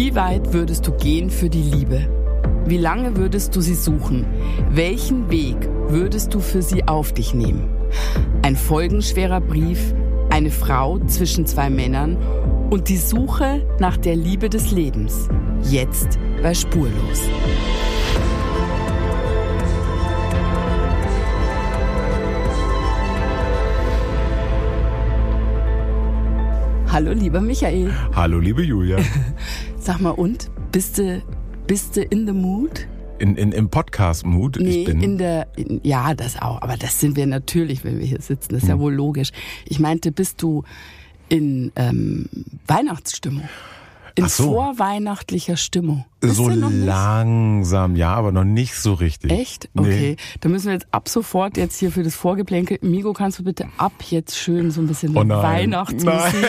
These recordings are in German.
Wie weit würdest du gehen für die Liebe? Wie lange würdest du sie suchen? Welchen Weg würdest du für sie auf dich nehmen? Ein folgenschwerer Brief, eine Frau zwischen zwei Männern und die Suche nach der Liebe des Lebens. Jetzt bei Spurlos. Hallo, lieber Michael. Hallo, liebe Julia. Sag mal, und? Bist du, bist du in the mood? In, in, Im Podcast-Mood? Nee, ich bin in der, in, ja, das auch. Aber das sind wir natürlich, wenn wir hier sitzen. Das ist ja Hm. wohl logisch. Ich meinte, bist du in ähm, Weihnachtsstimmung? In so. vorweihnachtlicher Stimmung? Bist so langsam, ja, aber noch nicht so richtig. Echt? Nee. Okay. Dann müssen wir jetzt ab sofort jetzt hier für das Vorgeplänkel. Migo, kannst du bitte ab jetzt schön so ein bisschen Oh nein. Weihnachtsmusik.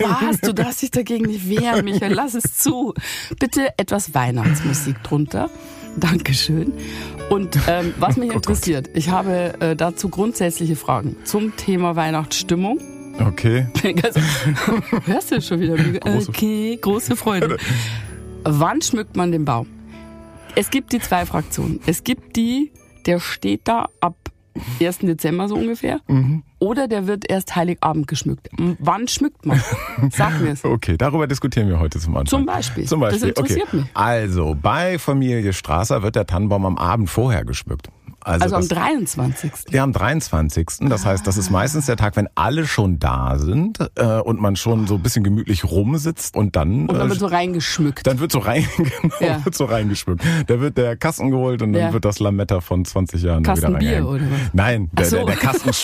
Was? Du darfst dich dagegen nicht wehren, Michael. Lass es zu. Bitte etwas Weihnachtsmusik drunter. Dankeschön. Und ähm, was mich Oh Gott. interessiert, ich habe äh, dazu grundsätzliche Fragen zum Thema Weihnachtsstimmung. Okay. Also, hörst du schon wieder? Große- Okay, große Freude. Wann schmückt man den Baum? Es gibt die zwei Fraktionen. Es gibt die, der steht da ab 1. Dezember so ungefähr. Mhm. Oder der wird erst Heiligabend geschmückt. Wann schmückt man? Sag mir es. Okay, darüber diskutieren wir heute zum Anfang. Zum Beispiel. Zum Beispiel. Das interessiert okay. mich. Also, bei Familie Strasser wird der Tannenbaum am Abend vorher geschmückt. Also am das- 23. Ja, am 23. Das heißt, das ist meistens der Tag, wenn alle schon da sind äh, und man schon so ein bisschen gemütlich rumsitzt und dann, Und dann äh, wird so reingeschmückt. dann wird so rein, genau, Ja. wird so reingeschmückt. Da wird der Kasten geholt und dann Ja. wird das Lametta von 20 Jahren Kasten wieder Bier reingehängt. oder was? Nein, der, so. der, der Kasten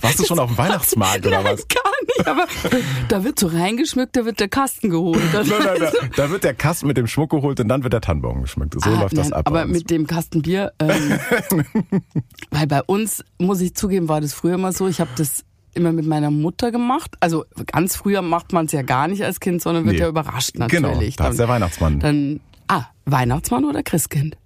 Warst du schon auf dem Weihnachtsmarkt oder Nein, was? gar nicht. Aber da wird so reingeschmückt, da wird der Kasten geholt. Das Nein, nein, nein. Da wird der Kasten mit dem Schmuck geholt und dann wird der Tannenbaum geschmückt. So Ah, läuft das nein, ab. bei Aber mit dem Kasten Bier, ähm, weil bei uns, muss ich zugeben, war das früher immer so, ich habe das immer mit meiner Mutter gemacht. Also ganz früher macht man es ja gar nicht als Kind, sondern wird Nee. ja überrascht Genau, natürlich. da ist der Weihnachtsmann. Dann, ah, Weihnachtsmann oder Christkind?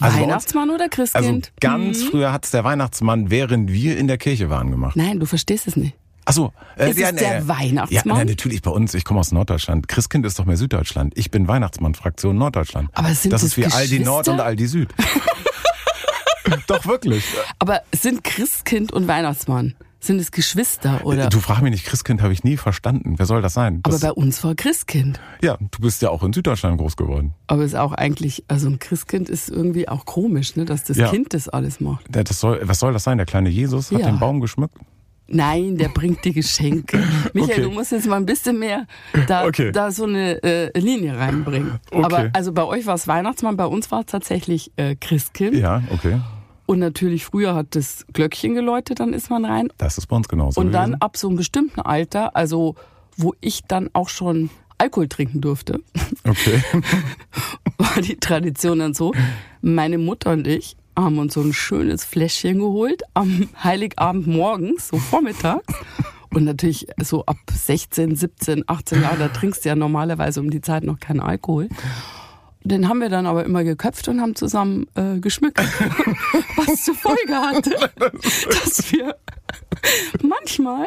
Also bei uns- Weihnachtsmann oder also Christkind? ganz Hm. früher hat's der Weihnachtsmann, während wir in der Kirche waren, gemacht. Nein, du verstehst es nicht. Ach so, äh, Ist es der Weihnachtsmann? Ja, nein, natürlich bei uns. Ich komme aus Norddeutschland. Christkind ist doch mehr Süddeutschland. Ich bin Weihnachtsmann-Fraktion Norddeutschland. Aber sind das das ist wie Aldi Nord und Aldi Süd. doch wirklich. Aber sind Christkind und Weihnachtsmann, sind es Geschwister oder? Du frag mich nicht, Christkind habe ich nie verstanden. Wer soll das sein? aber Das, bei uns war Christkind. ja, du bist ja auch in Süddeutschland groß geworden. Aber ist auch eigentlich, also ein Christkind ist irgendwie auch komisch, ne, dass das Ja. Kind das alles macht. Das soll, was soll das sein? Der kleine Jesus hat Ja. den Baum geschmückt? Nein, der bringt die Geschenke. Michael, Okay. du musst jetzt mal ein bisschen mehr da, Okay. da so eine äh, Linie reinbringen. Okay. Aber also bei euch war es Weihnachtsmann, bei uns war es tatsächlich äh, Christkind. Ja, okay. Und natürlich früher hat das Glöckchen geläutet, dann ist man rein. Das ist bei uns genauso. Und dann ab so einem bestimmten Alter, also wo ich dann auch schon Alkohol trinken durfte, Okay. war die Tradition dann so, meine Mutter und ich haben uns so ein schönes Fläschchen geholt am Heiligabend morgens, so vormittags. Und natürlich so ab 16, 17, 18 Jahren, da trinkst du ja normalerweise um die Zeit noch keinen Alkohol. Den haben wir dann aber immer geköpft und haben zusammen äh, geschmückt. Was zur Folge hatte, dass wir manchmal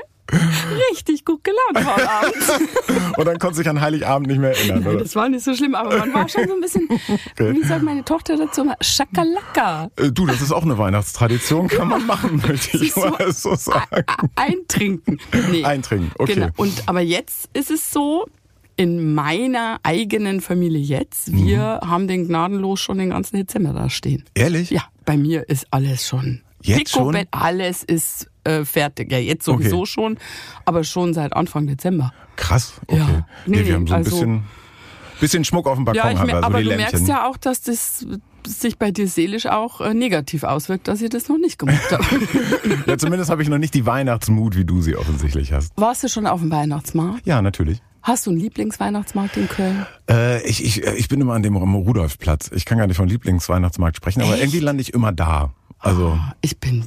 richtig gut gelaunt waren abends. Und dann konnte sich an Heiligabend nicht mehr erinnern, Nein, oder? das war nicht so schlimm, aber man war schon so ein bisschen, wie sagt meine Tochter dazu, mal, Schakalaka. Äh, Du, das ist auch eine Weihnachtstradition, kann man machen, möchte ich mal so sagen. Eintrinken. Nee. Eintrinken, okay. Genau. Und, aber jetzt ist es so, in meiner eigenen Familie jetzt, wir Mhm. haben den gnadenlos schon den ganzen Dezember da stehen. Ehrlich? Ja, bei mir ist alles schon. Jetzt schon? Picobello, alles ist äh, fertig. Ja, jetzt sowieso Okay. schon, aber schon seit Anfang Dezember. Krass, okay. Ja. Nee, Nee, wir haben so ein also- bisschen, bisschen Schmuck auf dem Balkon, Ja, ich haben wir, so aber du Lämpchen. merkst ja auch, dass das sich bei dir seelisch auch äh, negativ auswirkt, dass ich das noch nicht gemacht habe. Ja, zumindest habe ich noch nicht die Weihnachtsmut, wie du sie offensichtlich hast. Warst du schon auf dem Weihnachtsmarkt? Ja, natürlich. Hast du einen Lieblingsweihnachtsmarkt in Köln? Äh, ich, ich, ich bin immer an dem Rudolfplatz. Ich kann gar nicht von Lieblingsweihnachtsmarkt sprechen, aber Echt? irgendwie lande ich immer da. Also, Ich bin,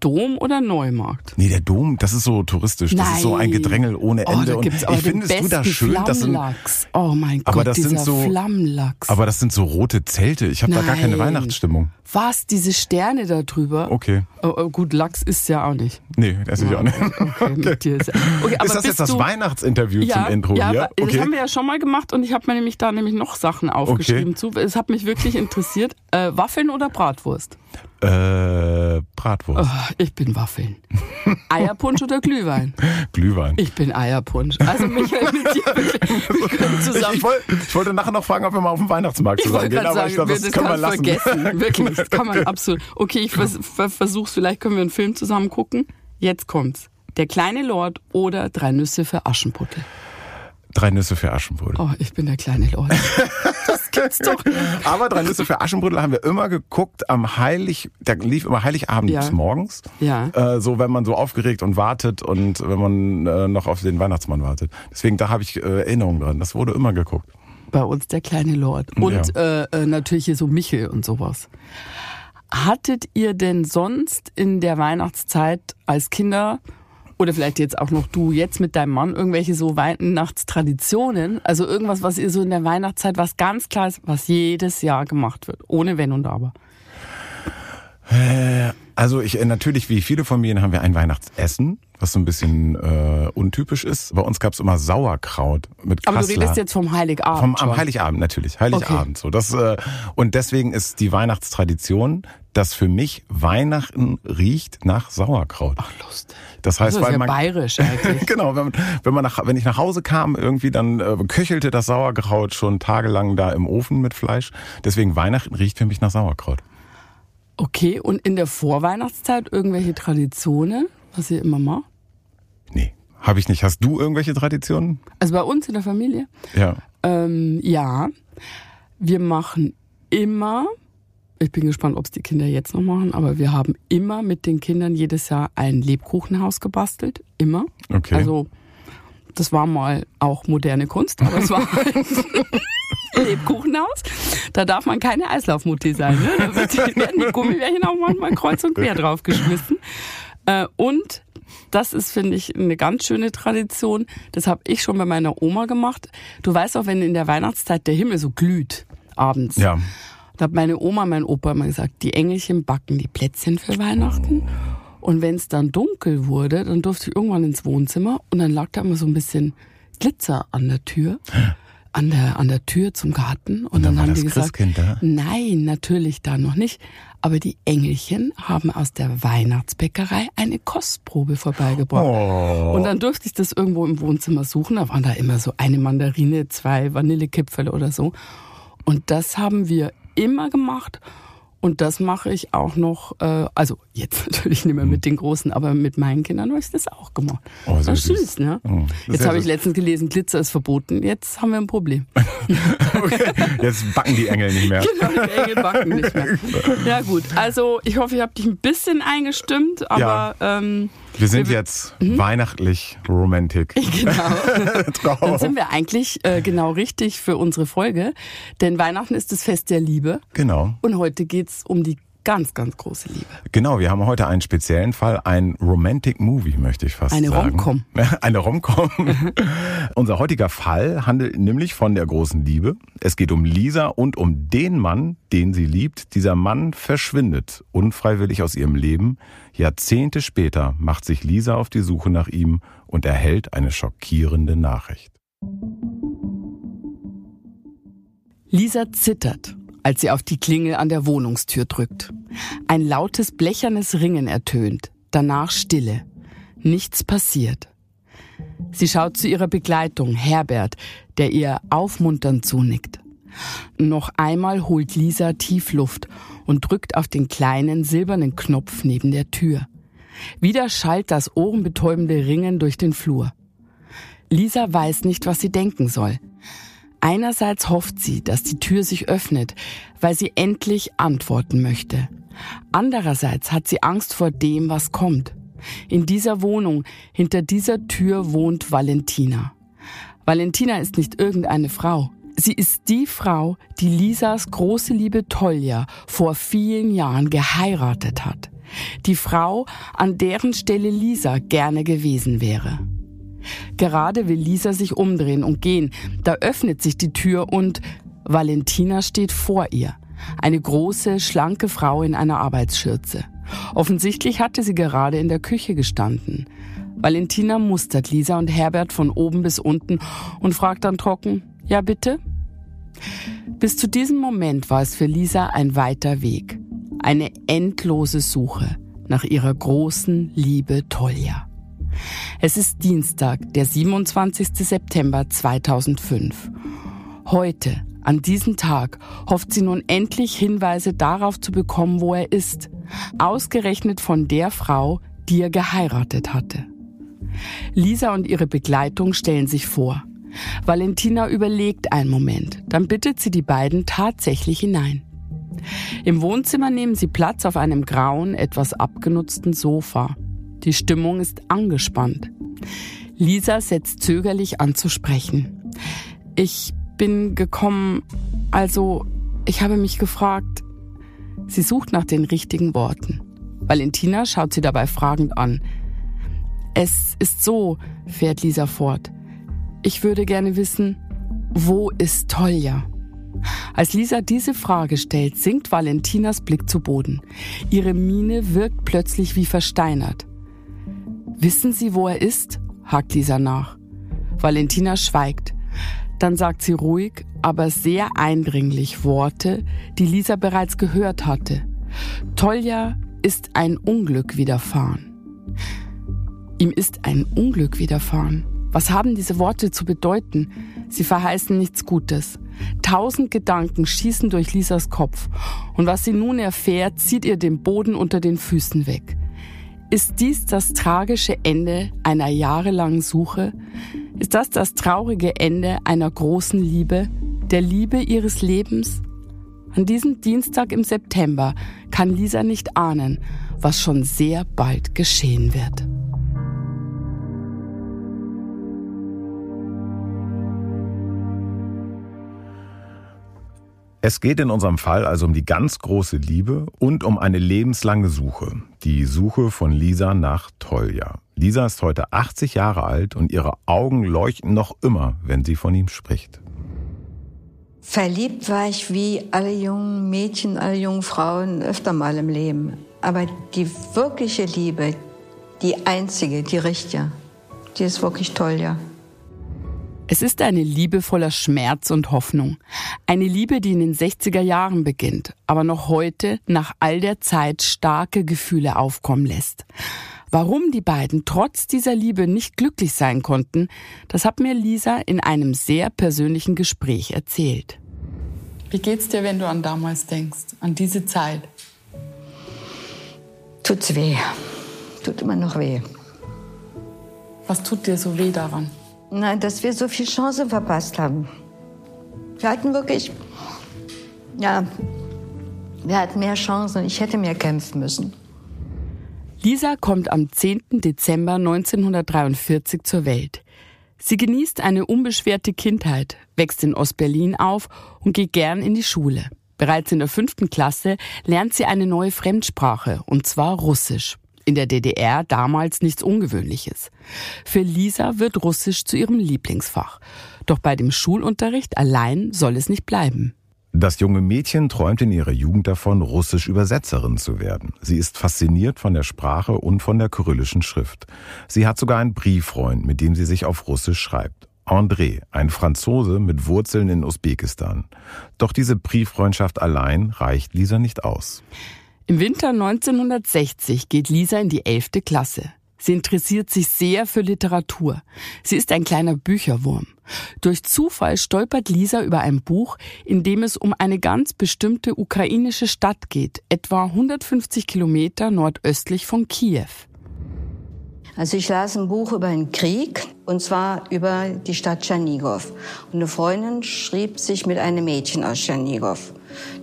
Dom oder Neumarkt? Nee, der Dom, das ist so touristisch. Das ist so ein Nein. Gedrängel ohne Oh, Ende. gibt's und aber ich finde es du schön, das sind, Flammlachs. Oh mein Aber Gott, das sind dieser so- Flammlachs. aber das sind so rote Zelte. Ich habe da gar keine Nein. Weihnachtsstimmung. Was, diese Sterne da drüber? Okay. Oh, oh, gut, Lachs ist ja auch nicht. Nee, esse ich auch nicht. Okay, dir ist, ja. okay, aber ist das jetzt das Weihnachtsinterview ja, zum Intro ja, hier? aber Das Okay. haben wir ja schon mal gemacht und ich habe mir nämlich da nämlich noch Sachen aufgeschrieben zu. Es hat mich wirklich interessiert. Äh, Waffeln oder Bratwurst? Äh, Bratwurst, Oh, ich bin Waffeln. Eierpunsch oder Glühwein? Glühwein. Ich bin Eierpunsch. Also Michael, mit dir wir können Ich, zusammen. ich, wollte, ich wollte nachher noch fragen, ob wir mal auf den Weihnachtsmarkt zusammen gehen, aber sagen, ich glaube, das, das kann man lassen. vergessen. Wirklich, das kann man absolut. Okay, ich vers ver versuch's, vielleicht können wir einen Film zusammen gucken. Jetzt kommt's. Der kleine Lord oder Drei Nüsse für Aschenputtel. Drei Nüsse für Aschenbrödel. Oh, ich bin der kleine Lord. Das doch. Aber Drei Nüsse für Aschenbrödel haben wir immer geguckt am Heilig, der lief immer Heiligabend Ja. bis morgens. Ja. Äh, so, wenn man so aufgeregt und wartet und wenn man äh, noch auf den Weihnachtsmann wartet. Deswegen, da habe ich äh, Erinnerungen dran. Das wurde immer geguckt. Bei uns der kleine Lord. Und äh, äh, natürlich hier so Michel und sowas. Hattet ihr denn sonst in der Weihnachtszeit als Kinder oder vielleicht jetzt auch noch du jetzt mit deinem Mann irgendwelche so Weihnachtstraditionen? Also irgendwas, was ihr so in der Weihnachtszeit, was ganz klar ist, was jedes Jahr gemacht wird, ohne Wenn und Aber. Also ich äh, natürlich, wie viele Familien, haben wir ein Weihnachtsessen, was so ein bisschen äh, untypisch ist. Bei uns gab's immer Sauerkraut mit Aber du Kassler. redest jetzt vom Heiligabend. Vom, am Heiligabend natürlich, Heiligabend so. Das äh, und deswegen ist die Weihnachtstradition, dass für mich Weihnachten riecht nach Sauerkraut. Ach, lustig. Das heißt, Das ist weil ja man bayerisch eigentlich. genau, wenn, wenn man nach, wenn ich nach Hause kam, irgendwie dann äh, köchelte das Sauerkraut schon tagelang da im Ofen mit Fleisch. Deswegen Weihnachten riecht für mich nach Sauerkraut. Okay, und in der Vorweihnachtszeit irgendwelche Traditionen, was ihr immer macht? Nee, habe ich nicht. Hast du irgendwelche Traditionen? Also bei uns in der Familie? Ja. Ähm, ja, wir machen immer, ich bin gespannt, ob es die Kinder jetzt noch machen, aber wir haben immer mit den Kindern jedes Jahr ein Lebkuchenhaus gebastelt. Immer. Okay. Also, das war mal auch moderne Kunst, aber es war halt ein Lebkuchenhaus. Da darf man keine Eislaufmutti sein. Ne? Da werden die Gummibärchen auch manchmal kreuz und quer draufgeschmissen. Äh, und das ist, finde ich, eine ganz schöne Tradition. Das habe ich schon bei meiner Oma gemacht. Du weißt auch, wenn in der Weihnachtszeit der Himmel so glüht abends. Ja. Da hat meine Oma, mein Opa immer gesagt, die Engelchen backen die Plätzchen für Weihnachten. Und wenn es dann dunkel wurde, dann durfte ich irgendwann ins Wohnzimmer und dann lag da immer so ein bisschen Glitzer an der Tür. An der, an der Tür zum Garten. Und, dann dann, war haben das die gesagt, da? nein, natürlich da noch nicht. Aber die Engelchen haben aus der Weihnachtsbäckerei eine Kostprobe vorbeigebracht. Oh. Und dann durfte ich das irgendwo im Wohnzimmer suchen. Da waren da immer so eine Mandarine, zwei Vanillekipferl oder so. Und das haben wir immer gemacht. Und das mache ich auch noch, äh, also jetzt natürlich nicht mehr mit den Großen, aber mit meinen Kindern habe ich das auch gemacht. Oh, das ist süß. süß, ne? Oh, jetzt habe ich letztens gelesen, Glitzer ist verboten. Jetzt haben wir ein Problem. Okay. Jetzt backen die Engel nicht mehr. Genau, die Engel backen nicht mehr. Ja gut, also ich hoffe, ich habe dich ein bisschen eingestimmt, aber ähm, Wir sind jetzt weihnachtlich romantic. genau. Dann sind wir eigentlich äh, genau richtig für unsere Folge, denn Weihnachten ist das Fest der Liebe Genau. und heute geht's um die ganz, ganz große Liebe. Genau, wir haben heute einen speziellen Fall, ein Romantic Movie, möchte ich fast Eine sagen. Rom-Com. Eine Romcom. Unser heutiger Fall handelt nämlich von der großen Liebe. Es geht um Lisa und um den Mann, den sie liebt. Dieser Mann verschwindet unfreiwillig aus ihrem Leben. Jahrzehnte später macht sich Lisa auf die Suche nach ihm und erhält eine schockierende Nachricht. Lisa zittert, als sie auf die Klingel an der Wohnungstür drückt. Ein lautes blechernes Ringen ertönt, danach Stille. Nichts passiert. Sie schaut zu ihrer Begleitung, Herbert, der ihr aufmunternd zunickt. Noch einmal holt Lisa tief Luft und drückt auf den kleinen silbernen Knopf neben der Tür. Wieder schallt das ohrenbetäubende Ringen durch den Flur. Lisa weiß nicht, was sie denken soll. Einerseits hofft sie, dass die Tür sich öffnet, weil sie endlich antworten möchte. Andererseits hat sie Angst vor dem, was kommt. In dieser Wohnung, hinter dieser Tür wohnt Valentina. Valentina ist nicht irgendeine Frau. Sie ist die Frau, die Lisas große Liebe Tolja vor vielen Jahren geheiratet hat. Die Frau, an deren Stelle Lisa gerne gewesen wäre. Gerade will Lisa sich umdrehen und gehen. Da öffnet sich die Tür und Valentina steht vor ihr. Eine große, schlanke Frau in einer Arbeitsschürze. Offensichtlich hatte sie gerade in der Küche gestanden. Valentina mustert Lisa und Herbert von oben bis unten und fragt dann trocken, ja bitte? Bis zu diesem Moment war es für Lisa ein weiter Weg. Eine endlose Suche nach ihrer großen Liebe Tolja. Es ist Dienstag, der 27. September 2005. Heute, an diesem Tag, hofft sie nun endlich Hinweise darauf zu bekommen, wo er ist. Ausgerechnet von der Frau, die er geheiratet hatte. Lisa und ihre Begleitung stellen sich vor. Valentina überlegt einen Moment, dann bittet sie die beiden tatsächlich hinein. Im Wohnzimmer nehmen sie Platz auf einem grauen, etwas abgenutzten Sofa. Die Stimmung ist angespannt. Lisa setzt zögerlich an zu sprechen. Ich bin gekommen, also ich habe mich gefragt. Sie sucht nach den richtigen Worten. Valentina schaut sie dabei fragend an. Es ist so, fährt Lisa fort. Ich würde gerne wissen, wo ist Tolja? Als Lisa diese Frage stellt, sinkt Valentinas Blick zu Boden. Ihre Miene wirkt plötzlich wie versteinert. Wissen Sie, wo er ist? hakt Lisa nach. Valentina schweigt. Dann sagt sie ruhig, aber sehr eindringlich Worte, die Lisa bereits gehört hatte. Tolja ist ein Unglück widerfahren. Ihm ist ein Unglück widerfahren. Was haben diese Worte zu bedeuten? Sie verheißen nichts Gutes. Tausend Gedanken schießen durch Lisas Kopf. Und was sie nun erfährt, zieht ihr den Boden unter den Füßen weg. Ist dies das tragische Ende einer jahrelangen Suche? Ist das das traurige Ende einer großen Liebe, der Liebe ihres Lebens? An diesem Dienstag im September kann Lisa nicht ahnen, was schon sehr bald geschehen wird. Es geht in unserem Fall also um die ganz große Liebe und um eine lebenslange Suche. Die Suche von Lisa nach Tolja. Lisa ist heute 80 Jahre alt und ihre Augen leuchten noch immer, wenn sie von ihm spricht. Verliebt war ich wie alle jungen Mädchen, alle jungen Frauen öfter mal im Leben. Aber die wirkliche Liebe, die einzige, die richtige, die ist wirklich toll, ja. Es ist eine Liebe voller Schmerz und Hoffnung. Eine Liebe, die in den 60er Jahren beginnt, aber noch heute nach all der Zeit starke Gefühle aufkommen lässt. Warum die beiden trotz dieser Liebe nicht glücklich sein konnten, das hat mir Lisa in einem sehr persönlichen Gespräch erzählt. Wie geht's dir, wenn du an damals denkst, an diese Zeit? Tut's weh. Tut immer noch weh. Was tut dir so weh daran? Nein, dass wir so viel Chancen verpasst haben. Wir hatten wirklich, ja, wir hatten mehr Chancen. Ich hätte mehr kämpfen müssen. Lisa kommt am 10. Dezember 1943 zur Welt. Sie genießt eine unbeschwerte Kindheit, wächst in Ostberlin auf und geht gern in die Schule. Bereits in der fünften Klasse lernt sie eine neue Fremdsprache, und zwar Russisch in der DDR damals nichts Ungewöhnliches. Für Lisa wird Russisch zu ihrem Lieblingsfach. Doch bei dem Schulunterricht allein soll es nicht bleiben. Das junge Mädchen träumt in ihrer Jugend davon, russisch Übersetzerin zu werden. Sie ist fasziniert von der Sprache und von der kyrillischen Schrift. Sie hat sogar einen Brieffreund, mit dem sie sich auf Russisch schreibt. André, ein Franzose mit Wurzeln in Usbekistan. Doch diese Brieffreundschaft allein reicht Lisa nicht aus. Im Winter 1960 geht Lisa in die elfte Klasse. Sie interessiert sich sehr für Literatur. Sie ist ein kleiner Bücherwurm. Durch Zufall stolpert Lisa über ein Buch, in dem es um eine ganz bestimmte ukrainische Stadt geht, etwa 150 Kilometer nordöstlich von Kiew. Also ich las ein Buch über einen Krieg, und zwar über die Stadt Tschernigow. Und eine Freundin schrieb sich mit einem Mädchen aus Tschernigow.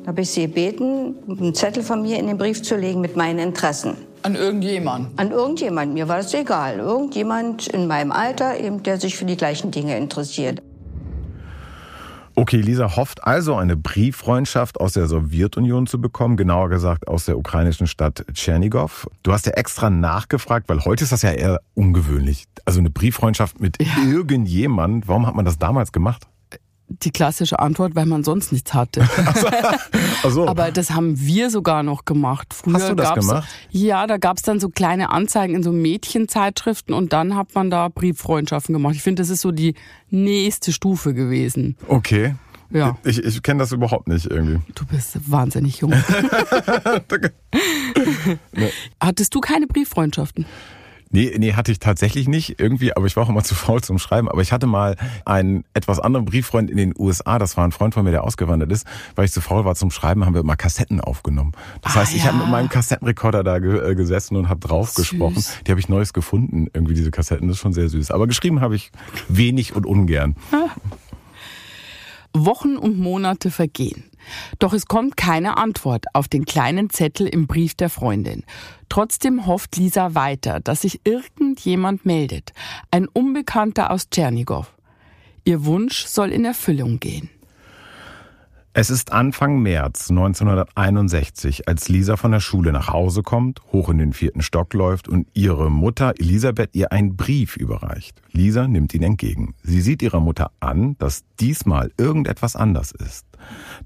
Da habe ich sie gebeten, einen Zettel von mir in den Brief zu legen mit meinen Interessen. An irgendjemand? An irgendjemand. Mir war das egal. Irgendjemand in meinem Alter, eben, der sich für die gleichen Dinge interessiert. Okay, Lisa hofft also, eine Brieffreundschaft aus der Sowjetunion zu bekommen, genauer gesagt aus der ukrainischen Stadt Tschernigow. Du hast ja extra nachgefragt, weil heute ist das ja eher ungewöhnlich. Also eine Brieffreundschaft mit ja. irgendjemand. Warum hat man das damals gemacht? Die klassische Antwort, weil man sonst nichts hatte. So. Aber das haben wir sogar noch gemacht. Früher Hast du das gemacht? Ja, da gab es dann so kleine Anzeigen in so Mädchenzeitschriften und dann hat man da Brieffreundschaften gemacht. Ich finde, das ist so die nächste Stufe gewesen. Okay. Ja. Ich, ich kenne das überhaupt nicht irgendwie. Du bist wahnsinnig jung. Hattest du keine Brieffreundschaften? Nee, nee, hatte ich tatsächlich nicht irgendwie, aber ich war auch immer zu faul zum Schreiben. Aber ich hatte mal einen etwas anderen Brieffreund in den USA, das war ein Freund von mir, der ausgewandert ist. Weil ich zu faul war zum Schreiben, haben wir immer Kassetten aufgenommen. Das ah, heißt, ich ja. habe mit meinem Kassettenrekorder da äh, gesessen und habe drauf süß. gesprochen. Die habe ich Neues gefunden, irgendwie diese Kassetten, das ist schon sehr süß. Aber geschrieben habe ich wenig und ungern. Wochen und Monate vergehen. Doch es kommt keine Antwort auf den kleinen Zettel im Brief der Freundin. Trotzdem hofft Lisa weiter, dass sich irgendjemand meldet. Ein Unbekannter aus Tschernigow. Ihr Wunsch soll in Erfüllung gehen. Es ist Anfang März 1961, als Lisa von der Schule nach Hause kommt, hoch in den vierten Stock läuft und ihre Mutter Elisabeth ihr einen Brief überreicht. Lisa nimmt ihn entgegen. Sie sieht ihrer Mutter an, dass diesmal irgendetwas anders ist.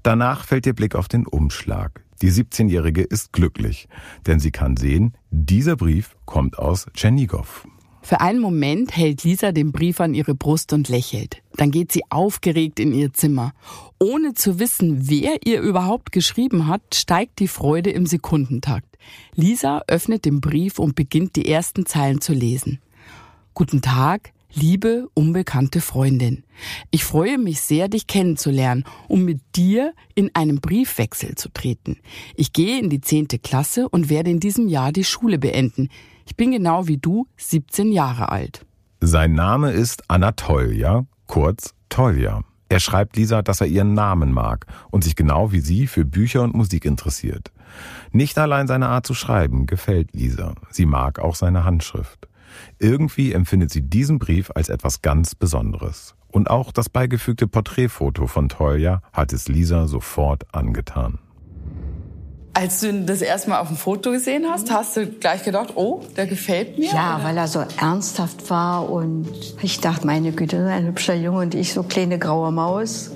Danach fällt ihr Blick auf den Umschlag. Die 17-Jährige ist glücklich, denn sie kann sehen, dieser Brief kommt aus Tschernigow. Für einen Moment hält Lisa den Brief an ihre Brust und lächelt. Dann geht sie aufgeregt in ihr Zimmer. Ohne zu wissen, wer ihr überhaupt geschrieben hat, steigt die Freude im Sekundentakt. Lisa öffnet den Brief und beginnt die ersten Zeilen zu lesen. Guten Tag, liebe unbekannte Freundin. Ich freue mich sehr, dich kennenzulernen, um mit dir in einen Briefwechsel zu treten. Ich gehe in die zehnte Klasse und werde in diesem Jahr die Schule beenden. Ich bin genau wie du 17 Jahre alt. Sein Name ist Anatolja, kurz Tolja. Er schreibt Lisa, dass er ihren Namen mag und sich genau wie sie für Bücher und Musik interessiert. Nicht allein seine Art zu schreiben gefällt Lisa. Sie mag auch seine Handschrift. Irgendwie empfindet sie diesen Brief als etwas ganz Besonderes. Und auch das beigefügte Porträtfoto von Tolja hat es Lisa sofort angetan. Als du das erste Mal auf dem Foto gesehen hast, hast du gleich gedacht, oh, der gefällt mir? Ja, oder? weil er so ernsthaft war und ich dachte, meine Güte, ein hübscher Junge und ich so kleine graue Maus.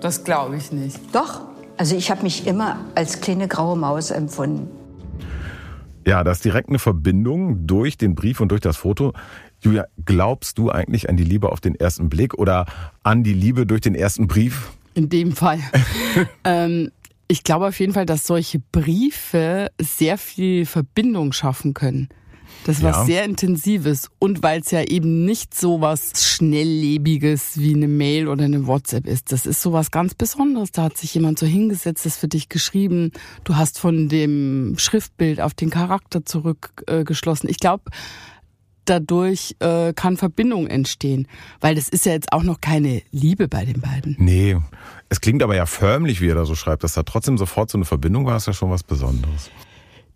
Das glaube ich nicht. Doch, also ich habe mich immer als kleine graue Maus empfunden. Ja, das ist direkt eine Verbindung durch den Brief und durch das Foto. Julia, glaubst du eigentlich an die Liebe auf den ersten Blick oder an die Liebe durch den ersten Brief? In dem Fall. ähm, ich glaube auf jeden Fall, dass solche Briefe sehr viel Verbindung schaffen können. Das war ja. sehr intensives und weil es ja eben nicht so was schnelllebiges wie eine Mail oder eine WhatsApp ist. Das ist so was ganz Besonderes. Da hat sich jemand so hingesetzt, das für dich geschrieben. Du hast von dem Schriftbild auf den Charakter zurückgeschlossen. Äh, ich glaube, dadurch äh, kann Verbindung entstehen. Weil das ist ja jetzt auch noch keine Liebe bei den beiden. Nee, es klingt aber ja förmlich, wie er da so schreibt, dass da trotzdem sofort so eine Verbindung war, ist ja schon was Besonderes.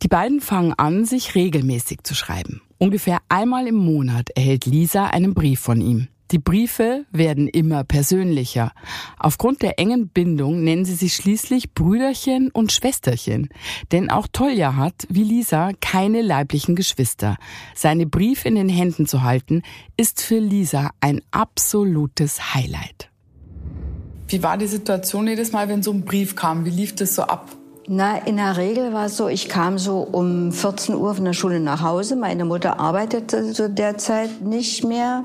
Die beiden fangen an, sich regelmäßig zu schreiben. Ungefähr einmal im Monat erhält Lisa einen Brief von ihm. Die Briefe werden immer persönlicher. Aufgrund der engen Bindung nennen sie sich schließlich Brüderchen und Schwesterchen. Denn auch Tolja hat, wie Lisa, keine leiblichen Geschwister. Seine Briefe in den Händen zu halten, ist für Lisa ein absolutes Highlight. Wie war die Situation jedes Mal, wenn so ein Brief kam? Wie lief das so ab? Na, in der Regel war es so, ich kam so um 14 Uhr von der Schule nach Hause. Meine Mutter arbeitete zu der Zeit nicht mehr.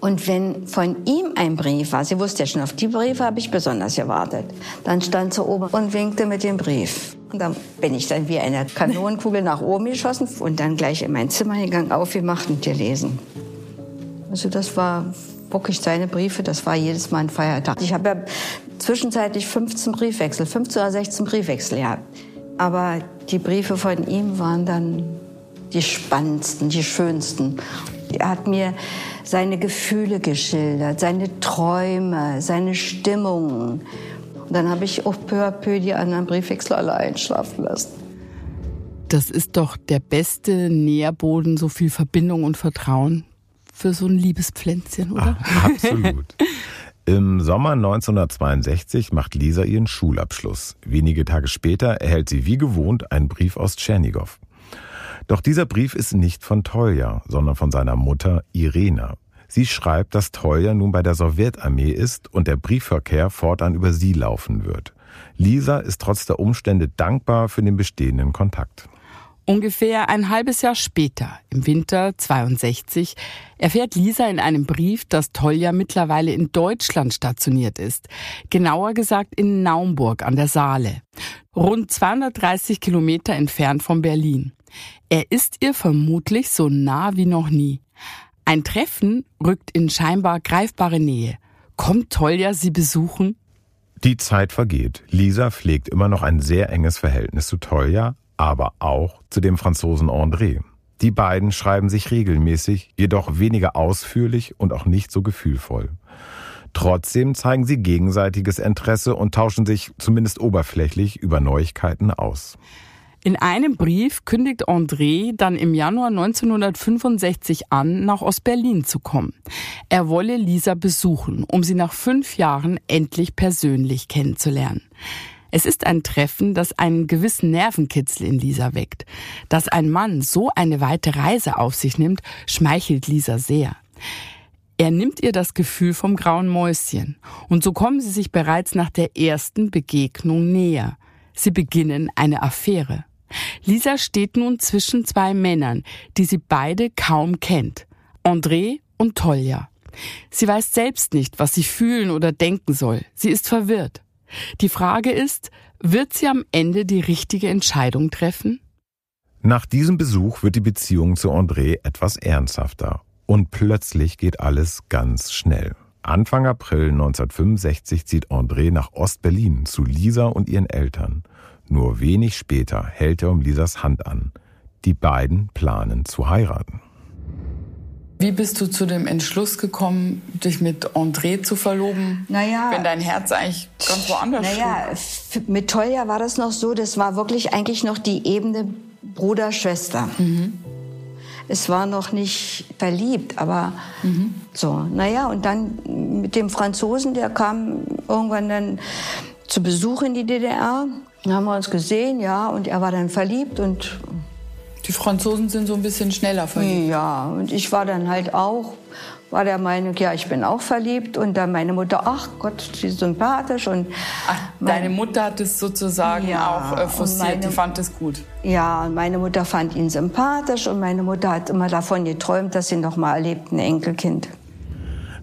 Und wenn von ihm ein Brief war, sie wusste ja schon, auf die Briefe habe ich besonders gewartet, dann stand sie oben und winkte mit dem Brief. Und dann bin ich dann wie eine Kanonenkugel nach oben geschossen und dann gleich in mein Zimmer gegangen, aufgemacht und gelesen. Also das war wirklich seine Briefe, das war jedes Mal ein Feiertag. Ich habe ja zwischenzeitlich 15 Briefwechsel, 15 oder 16 Briefwechsel gehabt. Aber die Briefe von ihm waren dann die spannendsten, die schönsten. Er hat mir seine Gefühle geschildert, seine Träume, seine Stimmungen. Und dann habe ich auch peu à peu die anderen Briefwechsel alle einschlafen lassen. Das ist doch der beste Nährboden, so viel Verbindung und Vertrauen für so ein Liebespflänzchen, oder? Ach, absolut. Im Sommer 1962 macht Lisa ihren Schulabschluss. Wenige Tage später erhält sie wie gewohnt einen Brief aus Tschernigow. Doch dieser Brief ist nicht von Tolja, sondern von seiner Mutter Irena. Sie schreibt, dass Tolja nun bei der Sowjetarmee ist und der Briefverkehr fortan über sie laufen wird. Lisa ist trotz der Umstände dankbar für den bestehenden Kontakt. Ungefähr ein halbes Jahr später, im Winter 62, erfährt Lisa in einem Brief, dass Tolja mittlerweile in Deutschland stationiert ist. Genauer gesagt in Naumburg an der Saale. Rund 230 Kilometer entfernt von Berlin. Er ist ihr vermutlich so nah wie noch nie. Ein Treffen rückt in scheinbar greifbare Nähe. Kommt Tolja sie besuchen? Die Zeit vergeht. Lisa pflegt immer noch ein sehr enges Verhältnis zu Tolja, aber auch zu dem Franzosen André. Die beiden schreiben sich regelmäßig, jedoch weniger ausführlich und auch nicht so gefühlvoll. Trotzdem zeigen sie gegenseitiges Interesse und tauschen sich zumindest oberflächlich über Neuigkeiten aus. In einem Brief kündigt André dann im Januar 1965 an, nach Ostberlin zu kommen. Er wolle Lisa besuchen, um sie nach fünf Jahren endlich persönlich kennenzulernen. Es ist ein Treffen, das einen gewissen Nervenkitzel in Lisa weckt. Dass ein Mann so eine weite Reise auf sich nimmt, schmeichelt Lisa sehr. Er nimmt ihr das Gefühl vom grauen Mäuschen. Und so kommen sie sich bereits nach der ersten Begegnung näher. Sie beginnen eine Affäre. Lisa steht nun zwischen zwei Männern, die sie beide kaum kennt. André und Tolja. Sie weiß selbst nicht, was sie fühlen oder denken soll. Sie ist verwirrt. Die Frage ist, wird sie am Ende die richtige Entscheidung treffen? Nach diesem Besuch wird die Beziehung zu André etwas ernsthafter. Und plötzlich geht alles ganz schnell. Anfang April 1965 zieht André nach Ostberlin zu Lisa und ihren Eltern. Nur wenig später hält er um Lisas Hand an. Die beiden planen zu heiraten. Wie bist du zu dem Entschluss gekommen, dich mit André zu verloben? Naja, wenn dein Herz eigentlich ganz woanders naja, steht? mit Tolja war das noch so, das war wirklich eigentlich noch die Ebene Bruder-Schwester. Mhm. Es war noch nicht verliebt, aber mhm. so. Naja, und dann mit dem Franzosen, der kam irgendwann dann zu Besuch in die DDR. Dann haben wir uns gesehen, ja, und er war dann verliebt und die Franzosen sind so ein bisschen schneller verliebt. Ja, und ich war dann halt auch, war der Meinung, ja, ich bin auch verliebt. Und dann meine Mutter, ach Gott, sie ist sympathisch. Und ach, deine Mutter hat es sozusagen ja, auch äh, forciert, meine, die fand es gut. Ja, und meine Mutter fand ihn sympathisch und meine Mutter hat immer davon geträumt, dass sie noch mal erlebt ein Enkelkind.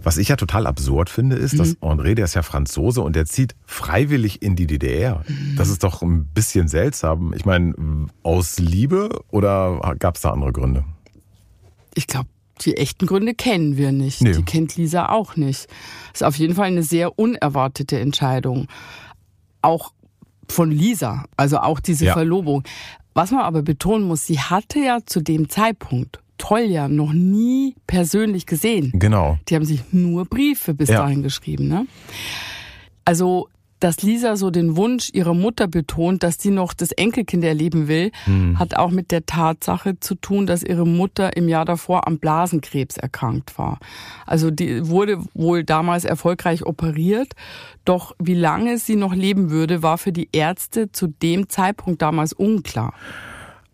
Was ich ja total absurd finde, ist, mhm. dass André, der ist ja Franzose und der zieht freiwillig in die DDR. Mhm. Das ist doch ein bisschen seltsam. Ich meine, aus Liebe oder gab es da andere Gründe? Ich glaube, die echten Gründe kennen wir nicht. Nee. Die kennt Lisa auch nicht. Das ist auf jeden Fall eine sehr unerwartete Entscheidung. Auch von Lisa, also auch diese ja. Verlobung. Was man aber betonen muss, sie hatte ja zu dem Zeitpunkt Tolja noch nie persönlich gesehen. Genau. Die haben sich nur Briefe bis ja. dahin geschrieben. Ne? Also dass Lisa so den Wunsch ihrer Mutter betont, dass sie noch das Enkelkind erleben will, hm. hat auch mit der Tatsache zu tun, dass ihre Mutter im Jahr davor am Blasenkrebs erkrankt war. Also die wurde wohl damals erfolgreich operiert, doch wie lange sie noch leben würde, war für die Ärzte zu dem Zeitpunkt damals unklar.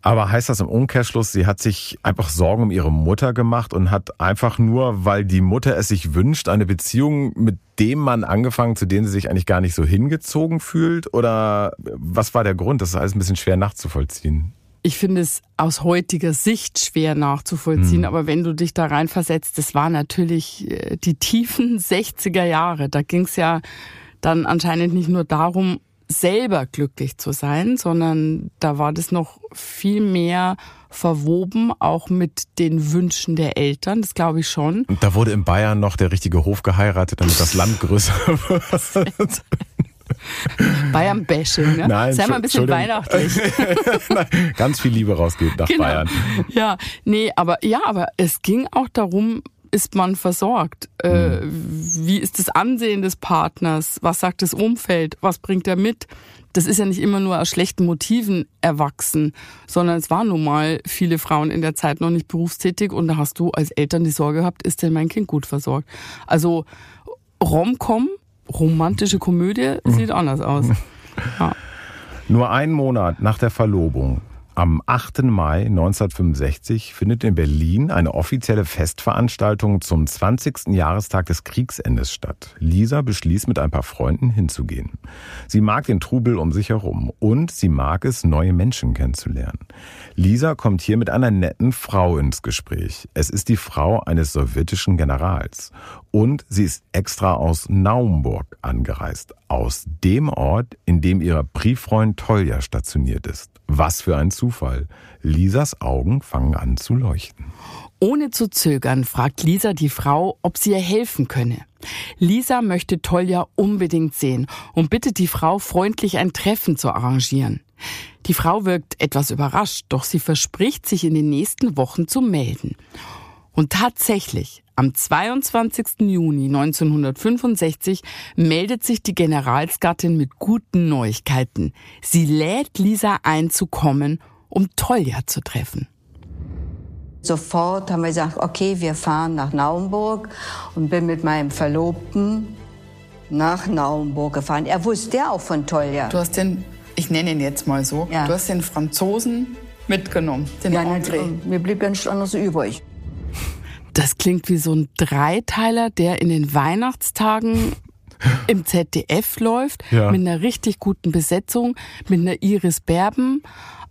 Aber heißt das im Umkehrschluss, sie hat sich einfach Sorgen um ihre Mutter gemacht und hat einfach nur, weil die Mutter es sich wünscht, eine Beziehung mit dem Mann angefangen, zu dem sie sich eigentlich gar nicht so hingezogen fühlt? Oder was war der Grund? Das ist alles ein bisschen schwer nachzuvollziehen. Ich finde es aus heutiger Sicht schwer nachzuvollziehen, mhm. aber wenn du dich da reinversetzt, das war natürlich äh, die tiefen 60er Jahre. Da ging es ja dann anscheinend nicht nur darum, selber glücklich zu sein, sondern da war das noch viel mehr verwoben, auch mit den Wünschen der Eltern, das glaube ich schon. Und da wurde in Bayern noch der richtige Hof geheiratet, damit das Land größer wird. Bayern-Bashing, ne? Nein, Sei mal ein bisschen weihnachtlich. Ganz viel Liebe rausgeht nach genau. Bayern. Ja, nee, aber ja, aber es ging auch darum, ist man versorgt? Äh, mhm. Wie ist das Ansehen des Partners? Was sagt das Umfeld? Was bringt er mit? Das ist ja nicht immer nur aus schlechten Motiven erwachsen, sondern es waren nun mal viele Frauen in der Zeit noch nicht berufstätig und da hast du als Eltern die Sorge gehabt, ist denn mein Kind gut versorgt? Also Romcom, romantische Komödie, sieht anders aus. Ja. Nur einen Monat nach der Verlobung am 8. Mai 1965 findet in Berlin eine offizielle Festveranstaltung zum 20. Jahrestag des Kriegsendes statt. Lisa beschließt mit ein paar Freunden hinzugehen. Sie mag den Trubel um sich herum und sie mag es, neue Menschen kennenzulernen. Lisa kommt hier mit einer netten Frau ins Gespräch. Es ist die Frau eines sowjetischen Generals. Und sie ist extra aus Naumburg angereist, aus dem Ort, in dem ihr Brieffreund Tolja stationiert ist. Was für ein Zufall. Lisas Augen fangen an zu leuchten. Ohne zu zögern fragt Lisa die Frau, ob sie ihr helfen könne. Lisa möchte Tolja unbedingt sehen und bittet die Frau freundlich ein Treffen zu arrangieren. Die Frau wirkt etwas überrascht, doch sie verspricht, sich in den nächsten Wochen zu melden. Und tatsächlich, am 22. Juni 1965 meldet sich die Generalsgattin mit guten Neuigkeiten. Sie lädt Lisa ein zu kommen, um Tolja zu treffen. Sofort haben wir gesagt, okay, wir fahren nach Naumburg und bin mit meinem Verlobten nach Naumburg gefahren. Er wusste ja auch von Tolja. Du hast den, ich nenne ihn jetzt mal so, ja. du hast den Franzosen mitgenommen, den ja, André. Mir blieb ja nichts anderes übrig. Das klingt wie so ein Dreiteiler, der in den Weihnachtstagen im ZDF läuft, ja. mit einer richtig guten Besetzung, mit einer Iris Berben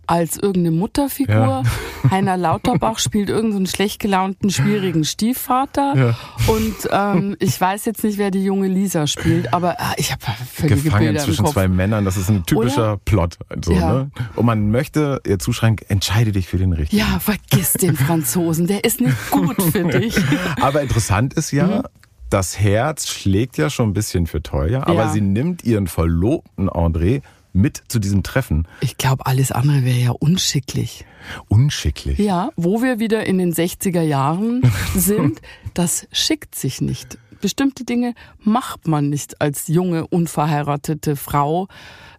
als irgendeine Mutterfigur. Ja. Heiner Lauterbach spielt irgendeinen so schlecht gelaunten, schwierigen Stiefvater. Ja. Und ähm, ich weiß jetzt nicht, wer die junge Lisa spielt, aber ah, ich habe völlige Gefangen Bilder zwischen zwei Männern, das ist ein typischer Oder? Plot. So, ja. ne? Und man möchte ihr zuschreien, entscheide dich für den richtigen. Ja, vergiss den Franzosen, der ist nicht gut für dich. aber interessant ist ja, mhm das Herz schlägt ja schon ein bisschen für Teuer, aber ja. sie nimmt ihren Verlobten André mit zu diesem Treffen. Ich glaube, alles andere wäre ja unschicklich. Unschicklich? Ja, wo wir wieder in den 60er Jahren sind, das schickt sich nicht. Bestimmte Dinge macht man nicht als junge, unverheiratete Frau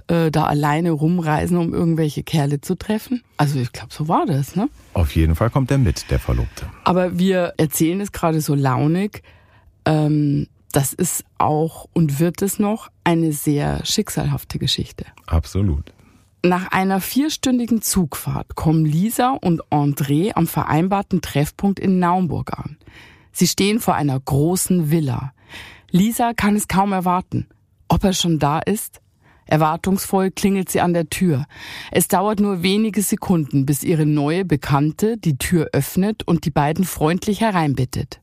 äh, da alleine rumreisen, um irgendwelche Kerle zu treffen. Also ich glaube, so war das, ne? Auf jeden Fall kommt er mit, der Verlobte. Aber wir erzählen es gerade so launig. Ähm, das ist auch und wird es noch eine sehr schicksalhafte Geschichte. Absolut. Nach einer vierstündigen Zugfahrt kommen Lisa und André am vereinbarten Treffpunkt in Naumburg an. Sie stehen vor einer großen Villa. Lisa kann es kaum erwarten. Ob er schon da ist? Erwartungsvoll klingelt sie an der Tür. Es dauert nur wenige Sekunden, bis ihre neue Bekannte die Tür öffnet und die beiden freundlich hereinbittet.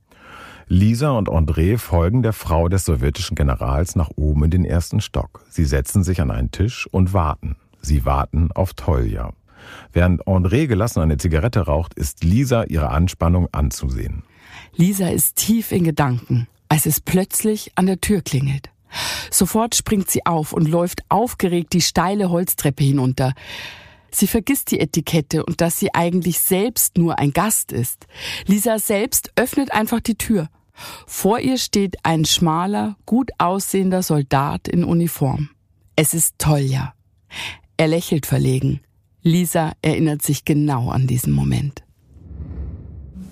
Lisa und André folgen der Frau des sowjetischen Generals nach oben in den ersten Stock. Sie setzen sich an einen Tisch und warten. Sie warten auf Tolja. Während André gelassen eine Zigarette raucht, ist Lisa ihre Anspannung anzusehen. Lisa ist tief in Gedanken, als es plötzlich an der Tür klingelt. Sofort springt sie auf und läuft aufgeregt die steile Holztreppe hinunter. Sie vergisst die Etikette und dass sie eigentlich selbst nur ein Gast ist. Lisa selbst öffnet einfach die Tür. Vor ihr steht ein schmaler, gut aussehender Soldat in Uniform. Es ist Tolja. Er lächelt verlegen. Lisa erinnert sich genau an diesen Moment.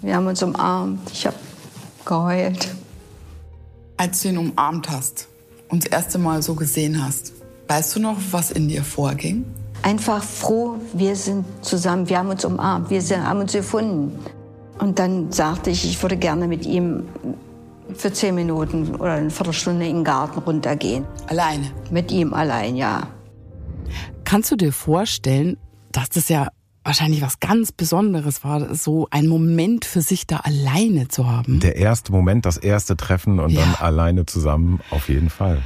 Wir haben uns umarmt. Ich habe geheult. Als du ihn umarmt hast und das erste Mal so gesehen hast, weißt du noch, was in dir vorging? Einfach froh, wir sind zusammen, wir haben uns umarmt, wir sind, haben uns gefunden. Und dann sagte ich, ich würde gerne mit ihm für zehn Minuten oder eine Viertelstunde in den Garten runtergehen. Alleine? Mit ihm allein, ja. Kannst du dir vorstellen, dass das ja wahrscheinlich was ganz Besonderes war, so einen Moment für sich da alleine zu haben? Der erste Moment, das erste Treffen und ja. dann alleine zusammen, auf jeden Fall.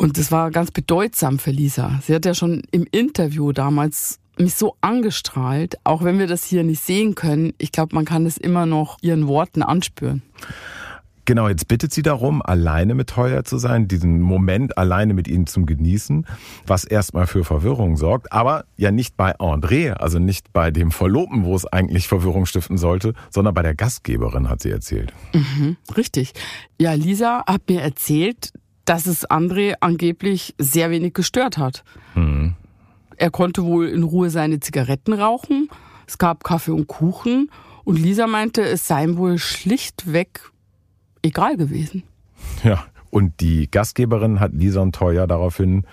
Und das war ganz bedeutsam für Lisa. Sie hat ja schon im Interview damals mich so angestrahlt, auch wenn wir das hier nicht sehen können. Ich glaube, man kann es immer noch ihren Worten anspüren. Genau, jetzt bittet sie darum, alleine mit Heuer zu sein, diesen Moment alleine mit ihnen zu genießen, was erstmal für Verwirrung sorgt, aber ja nicht bei André, also nicht bei dem Verlobten, wo es eigentlich Verwirrung stiften sollte, sondern bei der Gastgeberin, hat sie erzählt. Mhm, richtig. Ja, Lisa hat mir erzählt, dass es André angeblich sehr wenig gestört hat. Mhm. Er konnte wohl in Ruhe seine Zigaretten rauchen, es gab Kaffee und Kuchen und Lisa meinte, es sei ihm wohl schlichtweg egal gewesen. Ja, Und die Gastgeberin hat Lisa und Toya daraufhin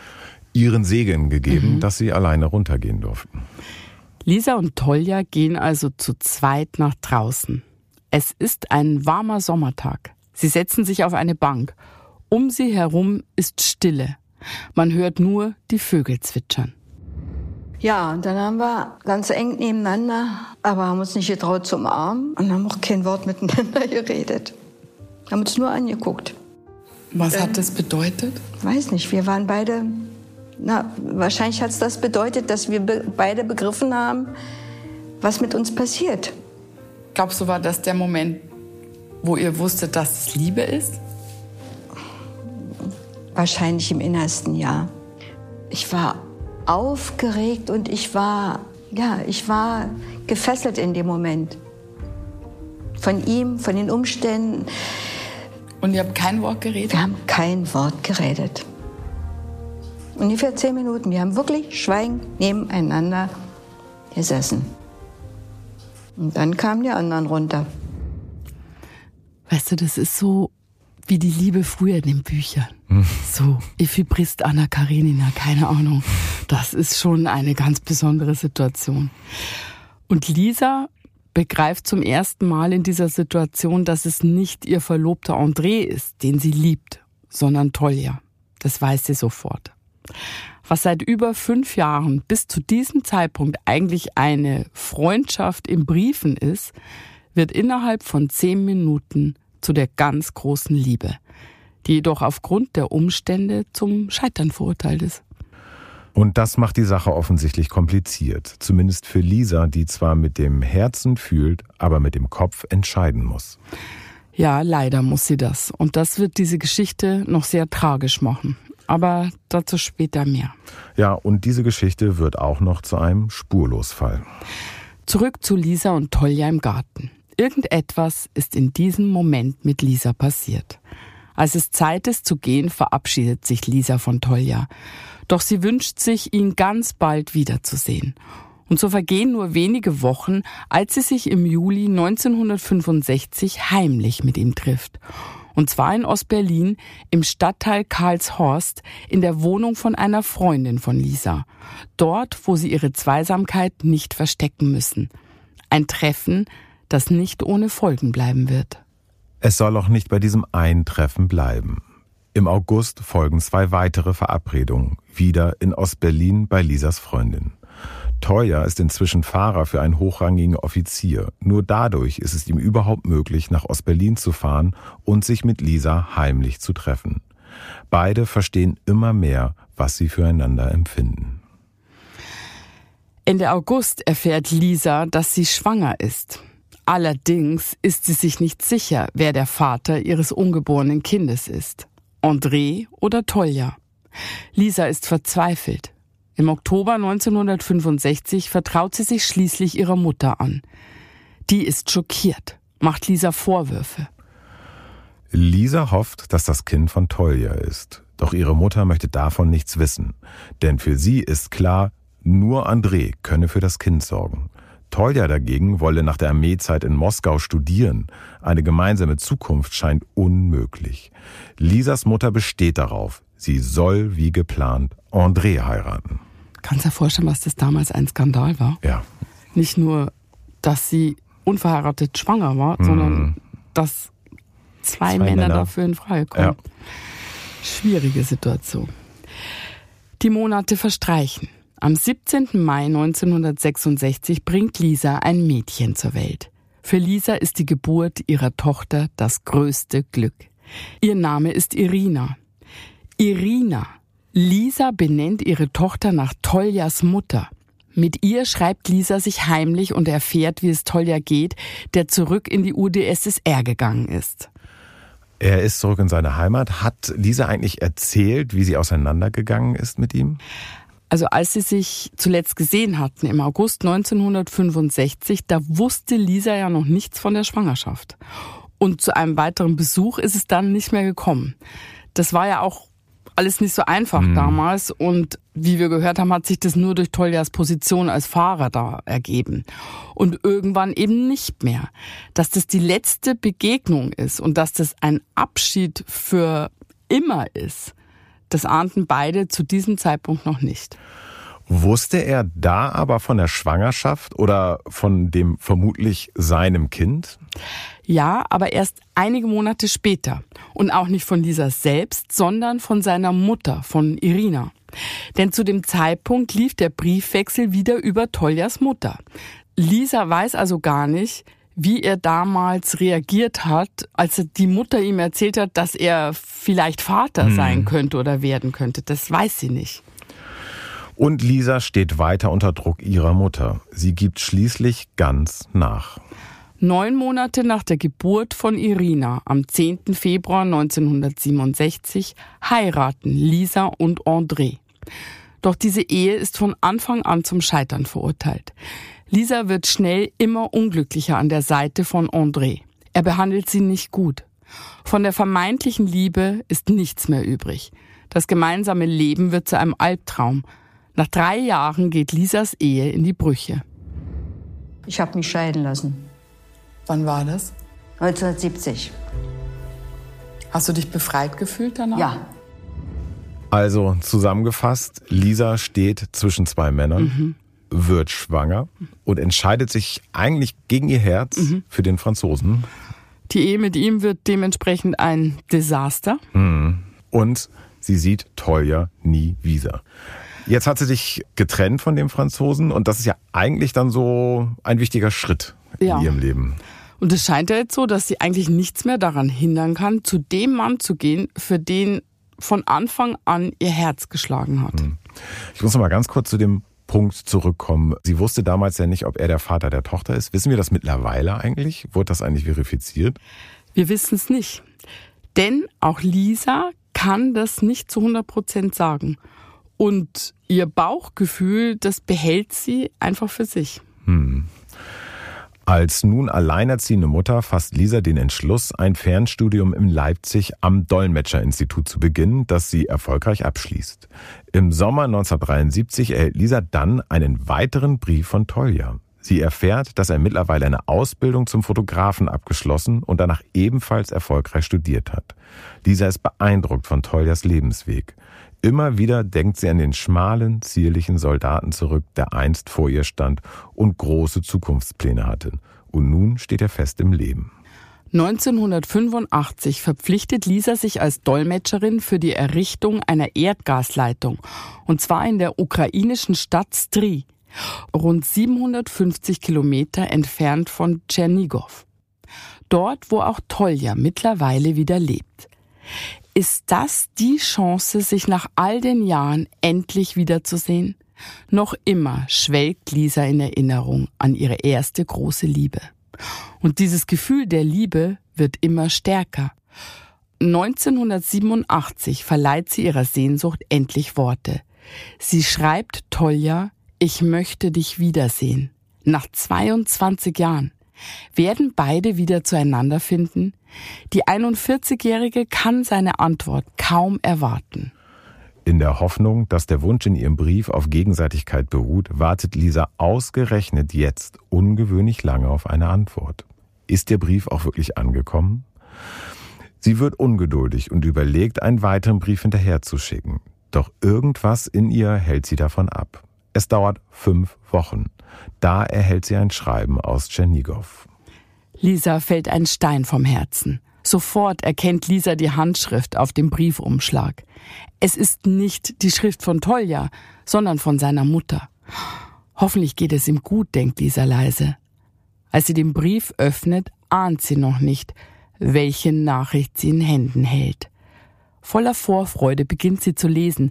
ihren Segen gegeben, mhm. dass sie alleine runtergehen durften. Lisa und Tolja gehen also zu zweit nach draußen. Es ist ein warmer Sommertag. Sie setzen sich auf eine Bank. Um sie herum ist Stille. Man hört nur die Vögel zwitschern. Ja, und dann haben wir ganz eng nebeneinander, aber haben uns nicht getraut zum Arm und haben auch kein Wort miteinander geredet. Haben uns nur angeguckt. Was hat das bedeutet? Weiß nicht, wir waren beide, na, wahrscheinlich hat es das bedeutet, dass wir be beide begriffen haben, was mit uns passiert. Glaubst du, war das der Moment, wo ihr wusstet, dass es Liebe ist? Wahrscheinlich im innersten Jahr. Ich war aufgeregt und ich war, ja, ich war gefesselt in dem Moment. Von ihm, von den Umständen. Und ihr habt kein Wort geredet? Wir haben kein Wort geredet. Ungefähr zehn Minuten. Wir haben wirklich schweigend nebeneinander gesessen. Und dann kamen die anderen runter. Weißt du, das ist so wie die Liebe früher in den Büchern. Hm. So, Ephibrist Anna Karenina, keine Ahnung. Das ist schon eine ganz besondere Situation. Und Lisa begreift zum ersten Mal in dieser Situation, dass es nicht ihr Verlobter André ist, den sie liebt, sondern Tolja. Das weiß sie sofort. Was seit über fünf Jahren bis zu diesem Zeitpunkt eigentlich eine Freundschaft im Briefen ist, wird innerhalb von zehn Minuten zu der ganz großen Liebe, die jedoch aufgrund der Umstände zum Scheitern verurteilt ist. Und das macht die Sache offensichtlich kompliziert, zumindest für Lisa, die zwar mit dem Herzen fühlt, aber mit dem Kopf entscheiden muss. Ja, leider muss sie das. Und das wird diese Geschichte noch sehr tragisch machen. Aber dazu später mehr. Ja, und diese Geschichte wird auch noch zu einem Spurlosfall. Zurück zu Lisa und Tolja im Garten. Irgendetwas ist in diesem Moment mit Lisa passiert. Als es Zeit ist zu gehen, verabschiedet sich Lisa von Tolja. Doch sie wünscht sich, ihn ganz bald wiederzusehen. Und so vergehen nur wenige Wochen, als sie sich im Juli 1965 heimlich mit ihm trifft. Und zwar in Ostberlin im Stadtteil Karlshorst in der Wohnung von einer Freundin von Lisa. Dort, wo sie ihre Zweisamkeit nicht verstecken müssen. Ein Treffen, das nicht ohne Folgen bleiben wird. Es soll auch nicht bei diesem Eintreffen bleiben. Im August folgen zwei weitere Verabredungen, wieder in Ostberlin bei Lisas Freundin. Teuer ist inzwischen Fahrer für einen hochrangigen Offizier. Nur dadurch ist es ihm überhaupt möglich, nach Ostberlin zu fahren und sich mit Lisa heimlich zu treffen. Beide verstehen immer mehr, was sie füreinander empfinden. Ende August erfährt Lisa, dass sie schwanger ist. Allerdings ist sie sich nicht sicher, wer der Vater ihres ungeborenen Kindes ist. André oder Tolja. Lisa ist verzweifelt. Im Oktober 1965 vertraut sie sich schließlich ihrer Mutter an. Die ist schockiert, macht Lisa Vorwürfe. Lisa hofft, dass das Kind von Tolja ist. Doch ihre Mutter möchte davon nichts wissen. Denn für sie ist klar, nur André könne für das Kind sorgen. Tolja dagegen wolle nach der Armeezeit in Moskau studieren. Eine gemeinsame Zukunft scheint unmöglich. Lisas Mutter besteht darauf, sie soll wie geplant André heiraten. Kannst du dir vorstellen, was das damals ein Skandal war? Ja. Nicht nur, dass sie unverheiratet schwanger war, mhm. sondern dass zwei, zwei Männer, Männer, dafür in Frage kommen. Ja. Schwierige Situation. Die Monate verstreichen. Am 17. Mai 1966 bringt Lisa ein Mädchen zur Welt. Für Lisa ist die Geburt ihrer Tochter das größte Glück. Ihr Name ist Irina. Irina. Lisa benennt ihre Tochter nach Toljas Mutter. Mit ihr schreibt Lisa sich heimlich und erfährt, wie es Tolja geht, der zurück in die UdSSR gegangen ist. Er ist zurück in seine Heimat. Hat Lisa eigentlich erzählt, wie sie auseinandergegangen ist mit ihm? Also als sie sich zuletzt gesehen hatten im August 1965, da wusste Lisa ja noch nichts von der Schwangerschaft. Und zu einem weiteren Besuch ist es dann nicht mehr gekommen. Das war ja auch alles nicht so einfach mhm. damals und wie wir gehört haben, hat sich das nur durch Toljas Position als Fahrer da ergeben. Und irgendwann eben nicht mehr. Dass das die letzte Begegnung ist und dass das ein Abschied für immer ist, das ahnten beide zu diesem Zeitpunkt noch nicht. Wusste er da aber von der Schwangerschaft oder von dem vermutlich seinem Kind? Ja, aber erst einige Monate später. Und auch nicht von Lisa selbst, sondern von seiner Mutter, von Irina. Denn zu dem Zeitpunkt lief der Briefwechsel wieder über Toljas Mutter. Lisa weiß also gar nicht, wie er damals reagiert hat, als die Mutter ihm erzählt hat, dass er vielleicht Vater hm. sein könnte oder werden könnte. Das weiß sie nicht. Und Lisa steht weiter unter Druck ihrer Mutter. Sie gibt schließlich ganz nach. Neun Monate nach der Geburt von Irina am 10. Februar 1967 heiraten Lisa und André. Doch diese Ehe ist von Anfang an zum Scheitern verurteilt. Lisa wird schnell immer unglücklicher an der Seite von André. Er behandelt sie nicht gut. Von der vermeintlichen Liebe ist nichts mehr übrig. Das gemeinsame Leben wird zu einem Albtraum. Nach drei Jahren geht Lisas Ehe in die Brüche. Ich habe mich scheiden lassen. Wann war das? 1970. Hast du dich befreit gefühlt danach? Ja. Also zusammengefasst, Lisa steht zwischen zwei Männern, mhm. Wird schwanger und entscheidet sich eigentlich gegen ihr Herz mhm. für den Franzosen. Die Ehe mit ihm wird dementsprechend ein Desaster. Mhm. Und sie sieht Tolja nie wieder. Jetzt hat sie sich getrennt von dem Franzosen und das ist ja eigentlich dann so ein wichtiger Schritt in ja. ihrem Leben. Und es scheint ja jetzt so, dass sie eigentlich nichts mehr daran hindern kann, zu dem Mann zu gehen, für den von Anfang an ihr Herz geschlagen hat. Hm. Ich muss noch mal ganz kurz zu dem Punkt zurückkommen. Sie wusste damals ja nicht, ob er der Vater der Tochter ist. Wissen wir das mittlerweile eigentlich? Wurde das eigentlich verifiziert? Wir wissen es nicht. Denn auch Lisa kann das nicht zu 100 Prozent sagen. Und ihr Bauchgefühl, das behält sie einfach für sich. Hm. Als nun alleinerziehende Mutter fasst Lisa den Entschluss, ein Fernstudium in Leipzig am Dolmetscherinstitut zu beginnen, das sie erfolgreich abschließt. Im Sommer 1973 erhält Lisa dann einen weiteren Brief von Tolja. Sie erfährt, dass er mittlerweile eine Ausbildung zum Fotografen abgeschlossen und danach ebenfalls erfolgreich studiert hat. Lisa ist beeindruckt von Toljas Lebensweg. Immer wieder denkt sie an den schmalen, zierlichen Soldaten zurück, der einst vor ihr stand und große Zukunftspläne hatte. Und nun steht er fest im Leben. 1985 verpflichtet Lisa sich als Dolmetscherin für die Errichtung einer Erdgasleitung, und zwar in der ukrainischen Stadt Stri, rund 750 Kilometer entfernt von Tschernigow. Dort, wo auch Tolja mittlerweile wieder lebt. Ist das die Chance, sich nach all den Jahren endlich wiederzusehen? Noch immer schwelgt Lisa in Erinnerung an ihre erste große Liebe. Und dieses Gefühl der Liebe wird immer stärker. 1987 verleiht sie ihrer Sehnsucht endlich Worte. Sie schreibt Tolja, ich möchte dich wiedersehen. Nach 22 Jahren. Werden beide wieder zueinander finden? Die 41-Jährige kann seine Antwort kaum erwarten. In der Hoffnung, dass der Wunsch in ihrem Brief auf Gegenseitigkeit beruht, wartet Lisa ausgerechnet jetzt ungewöhnlich lange auf eine Antwort. Ist der Brief auch wirklich angekommen? Sie wird ungeduldig und überlegt, einen weiteren Brief hinterherzuschicken. Doch irgendwas in ihr hält sie davon ab. Es dauert fünf Wochen. Da erhält sie ein Schreiben aus Tschernigow. Lisa fällt ein Stein vom Herzen. Sofort erkennt Lisa die Handschrift auf dem Briefumschlag. Es ist nicht die Schrift von Tolja, sondern von seiner Mutter. Hoffentlich geht es ihm gut, denkt Lisa leise. Als sie den Brief öffnet, ahnt sie noch nicht, welche Nachricht sie in Händen hält. Voller Vorfreude beginnt sie zu lesen,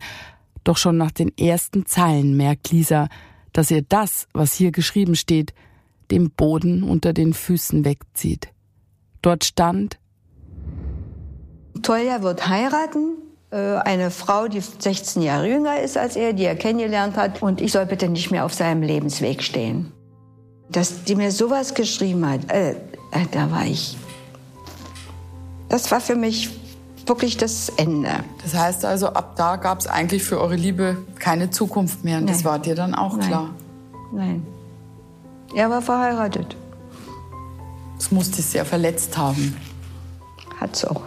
doch schon nach den ersten Zeilen merkt Lisa, dass ihr das, was hier geschrieben steht, dem Boden unter den Füßen wegzieht. Dort stand Tolja wird heiraten, äh, eine Frau, die 16 Jahre jünger ist als er, die er kennengelernt hat, und ich soll bitte nicht mehr auf seinem Lebensweg stehen. Dass die mir sowas geschrieben hat, äh, äh, da war ich. Das war für mich wirklich das Ende. Das heißt also, ab da gab es eigentlich für eure Liebe keine Zukunft mehr. Und Nein. das war dir dann auch Nein. klar. Nein. Er war verheiratet. Das musste dich sehr verletzt haben. Hat's auch.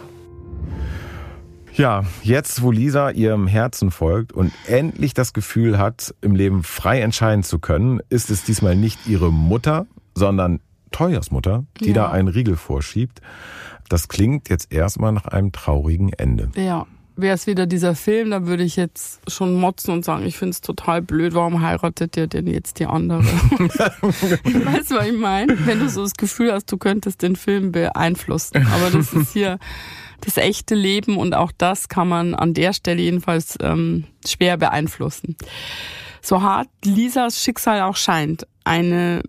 Ja, jetzt, wo Lisa ihrem Herzen folgt und endlich das Gefühl hat, im Leben frei entscheiden zu können, ist es diesmal nicht ihre Mutter, sondern Toyas Mutter, die Ja. da einen Riegel vorschiebt. Das klingt jetzt erstmal nach einem traurigen Ende. Ja. Wäre es wieder dieser Film, dann würde ich jetzt schon motzen und sagen, ich finde es total blöd, warum heiratet ihr denn jetzt die andere? weißt du, was ich meine? Wenn du so das Gefühl hast, du könntest den Film beeinflussen. Aber das ist hier das echte Leben und auch das kann man an der Stelle jedenfalls ähm, schwer beeinflussen. So hart Lisas Schicksal auch scheint, eine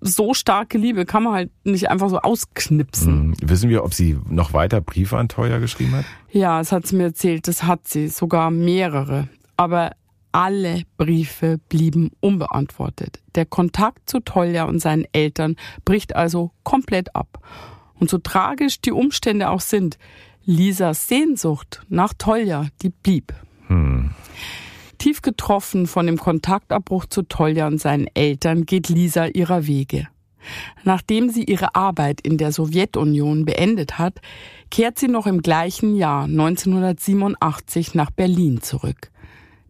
so starke Liebe kann man halt nicht einfach so ausknipsen. Hm, Wissen wir, ob sie noch weiter Briefe an Teuer geschrieben hat? Ja, es hat sie mir erzählt, das hat sie, sogar mehrere. Aber alle Briefe blieben unbeantwortet. Der Kontakt zu Tolja und seinen Eltern bricht also komplett ab. Und so tragisch die Umstände auch sind, Lisas Sehnsucht nach Tolja, die blieb. Tief getroffen von dem Kontaktabbruch zu Tolja und seinen Eltern geht Lisa ihrer Wege. Nachdem sie ihre Arbeit in der Sowjetunion beendet hat, kehrt sie noch im gleichen Jahr 1987 nach Berlin zurück.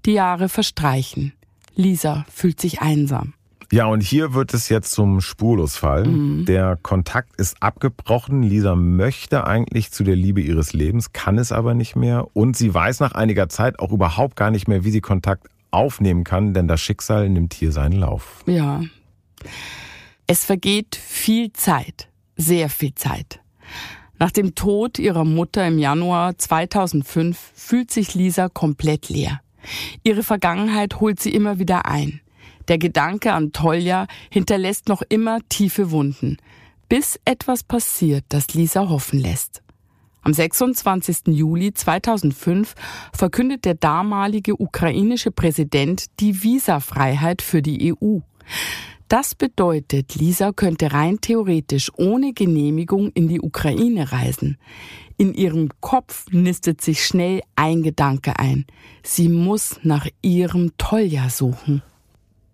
Die Jahre verstreichen. Lisa fühlt sich einsam. Ja, und hier wird es jetzt zum Spurlosfall. Der Kontakt ist abgebrochen. Lisa möchte eigentlich zu der Liebe ihres Lebens, kann es aber nicht mehr. Und sie weiß nach einiger Zeit auch überhaupt gar nicht mehr, wie sie Kontakt aufnehmen kann, denn das Schicksal nimmt hier seinen Lauf. Ja. Es vergeht viel Zeit, sehr viel Zeit. Nach dem Tod ihrer Mutter im Januar 2005 fühlt sich Lisa komplett leer. Ihre Vergangenheit holt sie immer wieder ein. Der Gedanke an Tolja hinterlässt noch immer tiefe Wunden, bis etwas passiert, das Lisa hoffen lässt. Am 26. Juli 2005 verkündet der damalige ukrainische Präsident die Visafreiheit für die EU. Das bedeutet, Lisa könnte rein theoretisch ohne Genehmigung in die Ukraine reisen. In ihrem Kopf nistet sich schnell ein Gedanke ein. Sie muss nach ihrem Tolja suchen.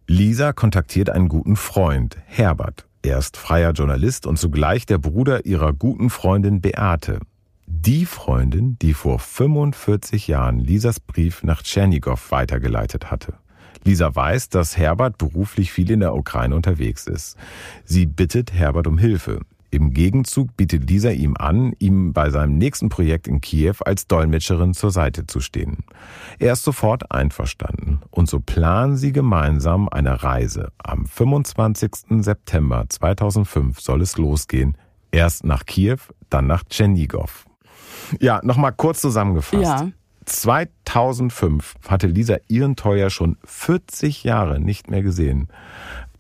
Lisa kontaktiert einen guten Freund, Herbert. Er ist freier Journalist und zugleich der Bruder ihrer guten Freundin Beate. Die Freundin, die vor 45 Jahren Lisas Brief nach Tschernigow weitergeleitet hatte. Lisa weiß, dass Herbert beruflich viel in der Ukraine unterwegs ist. Sie bittet Herbert um Hilfe. Im Gegenzug bietet Lisa ihm an, ihm bei seinem nächsten Projekt in Kiew als Dolmetscherin zur Seite zu stehen. Er ist sofort einverstanden und so planen sie gemeinsam eine Reise. Am 25. September 2005 soll es losgehen. Erst nach Kiew, dann nach Tschernigow. Ja, nochmal kurz zusammengefasst. Ja. 2005 hatte Lisa ihren Teuer schon 40 Jahre nicht mehr gesehen.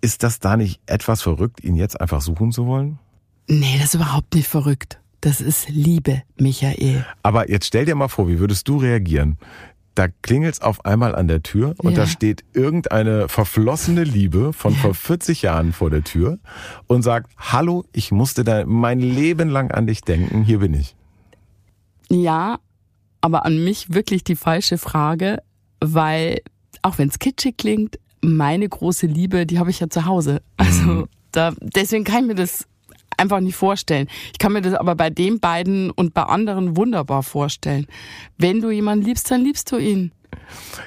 Ist das da nicht etwas verrückt, ihn jetzt einfach suchen zu wollen? Nee, das ist überhaupt nicht verrückt. Das ist Liebe, Michael. Aber jetzt stell dir mal vor, wie würdest du reagieren? Da klingelt's auf einmal an der Tür und Ja. da steht irgendeine verflossene Liebe von vor 40 Jahren vor der Tür und sagt, hallo, ich musste da mein Leben lang an dich denken, hier bin ich. Ja, aber an mich wirklich die falsche Frage, weil auch wenn es kitschig klingt, meine große Liebe, die habe ich ja zu Hause. Also da, deswegen kann ich mir das einfach nicht vorstellen. Ich kann mir das aber bei den beiden und bei anderen wunderbar vorstellen. Wenn du jemanden liebst, dann liebst du ihn.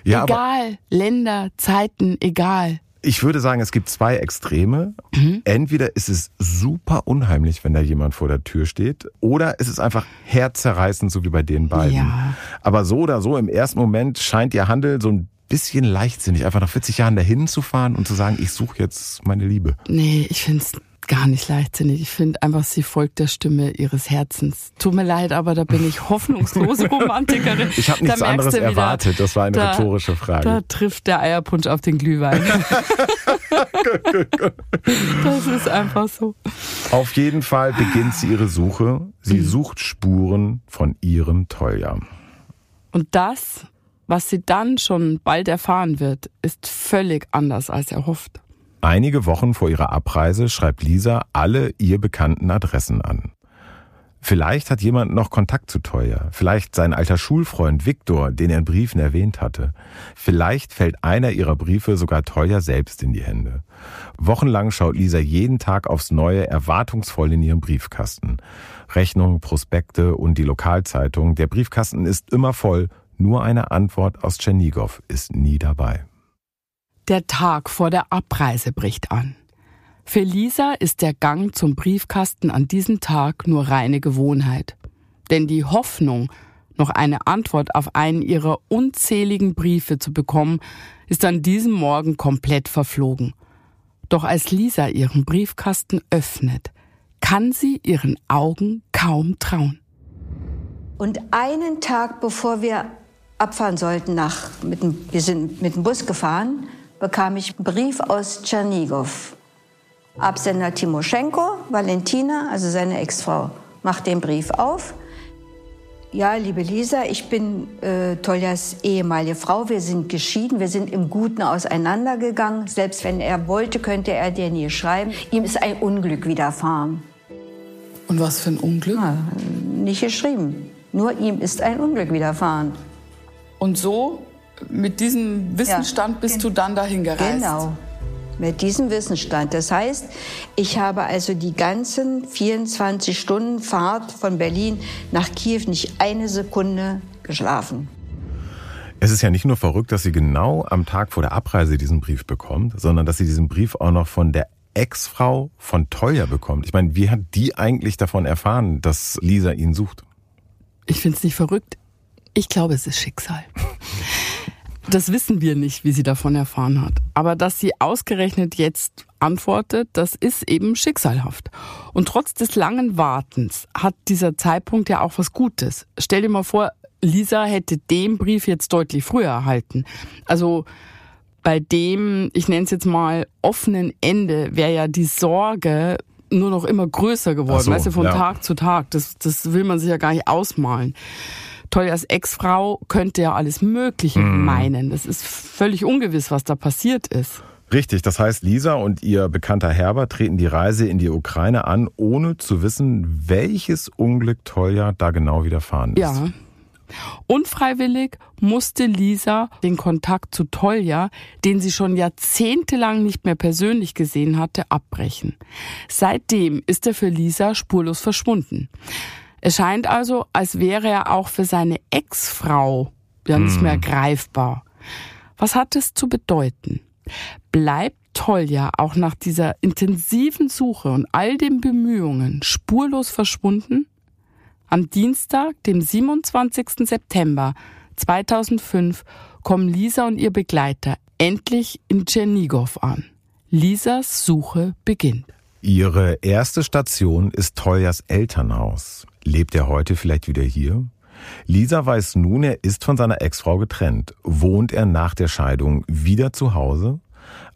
Ja, egal, Länder, Zeiten, egal. ich würde sagen, es gibt zwei Extreme. Mhm. Entweder ist es super unheimlich, wenn da jemand vor der Tür steht, oder es ist einfach herzzerreißend, so wie bei den beiden. Ja. Aber so oder so, im ersten Moment scheint ihr Handel so ein bisschen leichtsinnig, einfach nach 40 Jahren dahin zu fahren und zu sagen, ich suche jetzt meine Liebe. Nee, ich find's gar nicht leichtsinnig. Ich finde einfach, sie folgt der Stimme ihres Herzens. Tut mir leid, aber da bin ich hoffnungslose Romantikerin. Ich habe nichts anderes wieder, erwartet. Das war eine da- rhetorische Frage. Da trifft der Eierpunsch auf den Glühwein. das ist einfach so. Auf jeden Fall beginnt sie ihre Suche. Sie sucht Spuren von ihrem Tolja. Und das, was sie dann schon bald erfahren wird, ist völlig anders als erhofft. Einige Wochen vor ihrer Abreise schreibt Lisa alle ihr bekannten Adressen an. Vielleicht hat jemand noch Kontakt zu Teuer. Vielleicht sein alter Schulfreund Viktor, den er in Briefen erwähnt hatte. Vielleicht fällt einer ihrer Briefe sogar Teuer selbst in die Hände. Wochenlang schaut Lisa jeden Tag aufs Neue erwartungsvoll in ihren Briefkasten. Rechnungen, Prospekte und die Lokalzeitung. Der Briefkasten ist immer voll. Nur eine Antwort aus Tschernigow ist nie dabei. Der Tag vor der Abreise bricht an. Für Lisa ist der Gang zum Briefkasten an diesem Tag nur reine Gewohnheit. Denn die Hoffnung, noch eine Antwort auf einen ihrer unzähligen Briefe zu bekommen, ist an diesem Morgen komplett verflogen. Doch als Lisa ihren Briefkasten öffnet, kann sie ihren Augen kaum trauen. Und einen Tag bevor wir abfahren sollten nach, mit dem, wir sind mit dem Bus gefahren, bekam ich einen Brief aus Tschernigow. Absender Timoschenko, Valentina, also seine Ex-Frau, macht den Brief auf. Ja, liebe Lisa, ich bin äh, Toljas ehemalige Frau. Wir sind geschieden, wir sind im Guten auseinandergegangen. Selbst wenn er wollte, könnte er dir nie schreiben. Ihm ist ein Unglück widerfahren. Und was für ein Unglück? Ja, nicht geschrieben. Nur ihm ist ein Unglück widerfahren. Und so, mit diesem Wissensstand ja, bist du dann dahin gereist? Genau mit diesem Wissensstand. Das heißt, ich habe also die ganzen 24 Stunden Fahrt von Berlin nach Kiew nicht eine Sekunde geschlafen. Es ist ja nicht nur verrückt, dass sie genau am Tag vor der Abreise diesen Brief bekommt, sondern dass sie diesen Brief auch noch von der Ex-Frau von Teuer bekommt. Ich meine, wie hat die eigentlich davon erfahren, dass Lisa ihn sucht? Ich finde es nicht verrückt. Ich glaube, es ist Schicksal. Das wissen wir nicht, wie sie davon erfahren hat. Aber dass sie ausgerechnet jetzt antwortet, das ist eben schicksalhaft. Und trotz des langen Wartens hat dieser Zeitpunkt ja auch was Gutes. Stell dir mal vor, Lisa hätte den Brief jetzt deutlich früher erhalten. Also bei dem, ich nenne es jetzt mal, offenen Ende wäre ja die Sorge nur noch immer größer geworden, so, weißt du, von ja. Tag zu Tag. Das, das will man sich ja gar nicht ausmalen. Toyas Ex-Frau könnte ja alles Mögliche mm. meinen. Das ist völlig ungewiss, was da passiert ist. Richtig, das heißt, Lisa und ihr bekannter Herbert treten die Reise in die Ukraine an, ohne zu wissen, welches Unglück Tolja da genau widerfahren ist. Ja. Unfreiwillig musste Lisa den Kontakt zu Tolja, den sie schon jahrzehntelang nicht mehr persönlich gesehen hatte, abbrechen. Seitdem ist er für Lisa spurlos verschwunden. Es scheint also, als wäre er auch für seine Ex-Frau ja nicht mehr hm. greifbar. Was hat es zu bedeuten? Bleibt Tolja auch nach dieser intensiven Suche und all den Bemühungen spurlos verschwunden? Am Dienstag, dem 27. September 2005, kommen Lisa und ihr Begleiter endlich in Tschernigow an. Lisas Suche beginnt. Ihre erste Station ist Toljas Elternhaus. Lebt er heute vielleicht wieder hier? Lisa weiß nun, er ist von seiner Ex-Frau getrennt. Wohnt er nach der Scheidung wieder zu Hause?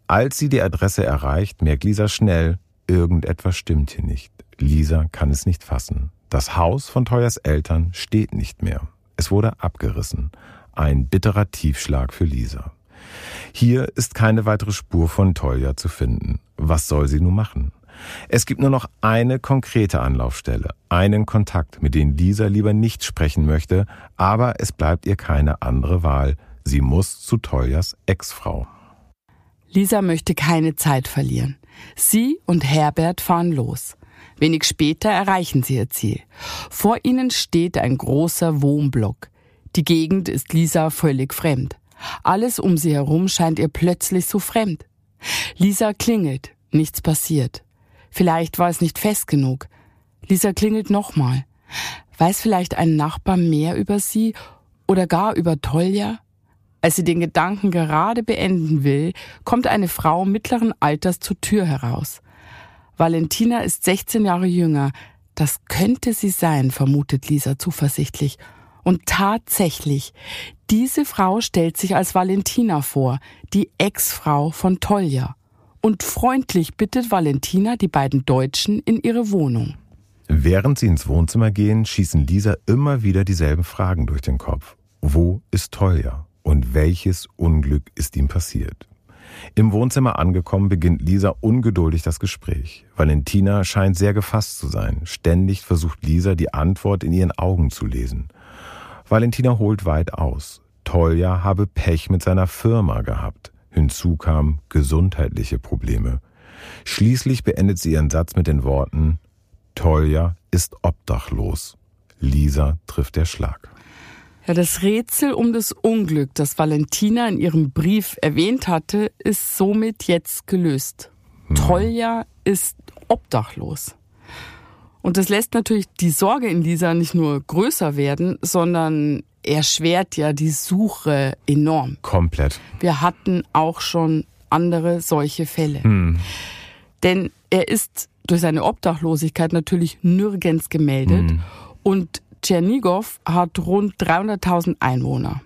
Als sie die Adresse erreicht, merkt Lisa schnell, irgendetwas stimmt hier nicht. Lisa kann es nicht fassen. Das Haus von Teuers Eltern steht nicht mehr. Es wurde abgerissen. Ein bitterer Tiefschlag für Lisa. Hier ist keine weitere Spur von Teuer zu finden. Was soll sie nun machen? Es gibt nur noch eine konkrete Anlaufstelle, einen Kontakt, mit dem Lisa lieber nicht sprechen möchte, aber es bleibt ihr keine andere Wahl. Sie muss zu Toljas Ex-Frau. Lisa möchte keine Zeit verlieren. Sie und Herbert fahren los. Wenig später erreichen sie ihr Ziel. Vor ihnen steht ein großer Wohnblock. Die Gegend ist Lisa völlig fremd. Alles um sie herum scheint ihr plötzlich so fremd. Lisa klingelt, nichts passiert. Vielleicht war es nicht fest genug. Lisa klingelt nochmal. Weiß vielleicht ein Nachbar mehr über sie oder gar über Tolja? Als sie den Gedanken gerade beenden will, kommt eine Frau mittleren Alters zur Tür heraus. Valentina ist 16 Jahre jünger. Das könnte sie sein, vermutet Lisa zuversichtlich. Und tatsächlich, diese Frau stellt sich als Valentina vor, die Ex-Frau von Tolja und freundlich bittet Valentina die beiden Deutschen in ihre Wohnung. Während sie ins Wohnzimmer gehen, schießen Lisa immer wieder dieselben Fragen durch den Kopf. Wo ist Tolja? Und welches Unglück ist ihm passiert? Im Wohnzimmer angekommen, beginnt Lisa ungeduldig das Gespräch. Valentina scheint sehr gefasst zu sein. Ständig versucht Lisa, die Antwort in ihren Augen zu lesen. Valentina holt weit aus. Tolja habe Pech mit seiner Firma gehabt. Hinzu kamen gesundheitliche Probleme. Schließlich beendet sie ihren Satz mit den Worten Tolja ist obdachlos. Lisa trifft der Schlag. Ja, das Rätsel um das Unglück, das Valentina in ihrem Brief erwähnt hatte, ist somit jetzt gelöst. Hm. Tolja ist obdachlos. Und das lässt natürlich die Sorge in Lisa nicht nur größer werden, sondern erschwert ja die Suche enorm. Komplett. Wir hatten auch schon andere solche Fälle. Hm. Denn er ist durch seine Obdachlosigkeit natürlich nirgends gemeldet hm. und Tschernigow hat rund 300.000 Einwohner.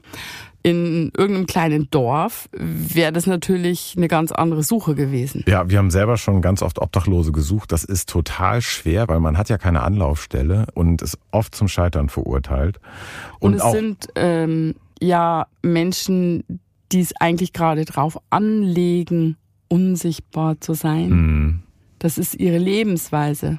In irgendeinem kleinen Dorf wäre das natürlich eine ganz andere Suche gewesen. Ja, wir haben selber schon ganz oft Obdachlose gesucht. Das ist total schwer, weil man hat ja keine Anlaufstelle und ist oft zum Scheitern verurteilt. Und, und es sind ähm, ja Menschen, die es eigentlich gerade drauf anlegen, unsichtbar zu sein. Mhm. Das ist ihre Lebensweise.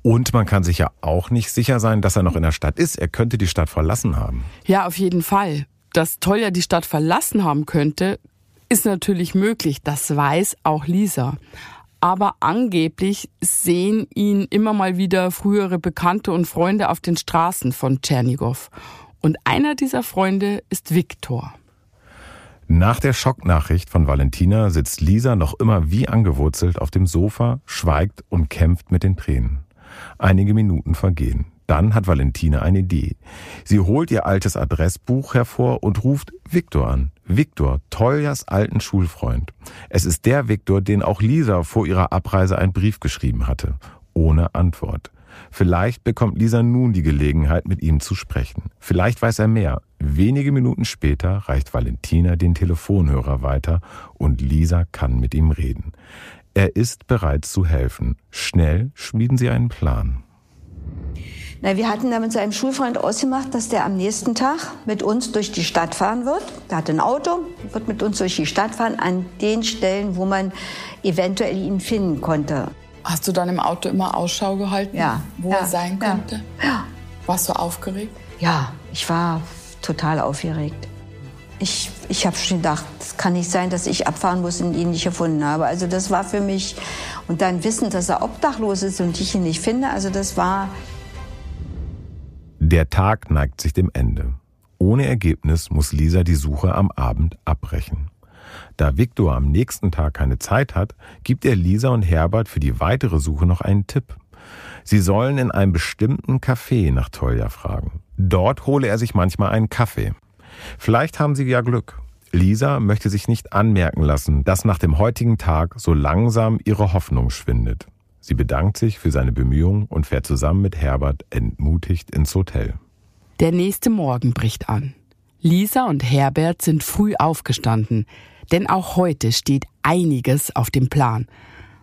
Und man kann sich ja auch nicht sicher sein, dass er noch in der Stadt ist. Er könnte die Stadt verlassen haben. Ja, auf jeden Fall. Dass Tolja die Stadt verlassen haben könnte, ist natürlich möglich. Das weiß auch Lisa. Aber angeblich sehen ihn immer mal wieder frühere Bekannte und Freunde auf den Straßen von Tschernigow. Und einer dieser Freunde ist Viktor. Nach der Schocknachricht von Valentina sitzt Lisa noch immer wie angewurzelt auf dem Sofa, schweigt und kämpft mit den Tränen. Einige Minuten vergehen. Dann hat Valentina eine Idee. Sie holt ihr altes Adressbuch hervor und ruft Viktor an. Viktor, Toljas alten Schulfreund. Es ist der Viktor, den auch Lisa vor ihrer Abreise einen Brief geschrieben hatte. Ohne Antwort. Vielleicht bekommt Lisa nun die Gelegenheit, mit ihm zu sprechen. Vielleicht weiß er mehr. Wenige Minuten später reicht Valentina den Telefonhörer weiter und Lisa kann mit ihm reden. Er ist bereit zu helfen. Schnell schmieden sie einen Plan. Na, wir hatten da mit seinem Schulfreund ausgemacht, dass der am nächsten Tag mit uns durch die Stadt fahren wird. Der hat ein Auto, wird mit uns durch die Stadt fahren, an den Stellen, wo man eventuell ihn finden konnte. Hast du dann im Auto immer Ausschau gehalten, ja. wo ja. er sein könnte? Ja. Warst du aufgeregt? Ja, ich war total aufgeregt. Ich, ich habe schon gedacht, es kann nicht sein, dass ich abfahren muss und ihn nicht gefunden habe. Also das war für mich, und dann wissen, dass er obdachlos ist und ich ihn nicht finde, also das war... Der Tag neigt sich dem Ende. Ohne Ergebnis muss Lisa die Suche am Abend abbrechen. Da Viktor am nächsten Tag keine Zeit hat, gibt er Lisa und Herbert für die weitere Suche noch einen Tipp. Sie sollen in einem bestimmten Café nach Tolja fragen. Dort hole er sich manchmal einen Kaffee. Vielleicht haben Sie ja Glück. Lisa möchte sich nicht anmerken lassen, dass nach dem heutigen Tag so langsam ihre Hoffnung schwindet. Sie bedankt sich für seine Bemühungen und fährt zusammen mit Herbert entmutigt ins Hotel. Der nächste Morgen bricht an. Lisa und Herbert sind früh aufgestanden, denn auch heute steht einiges auf dem Plan.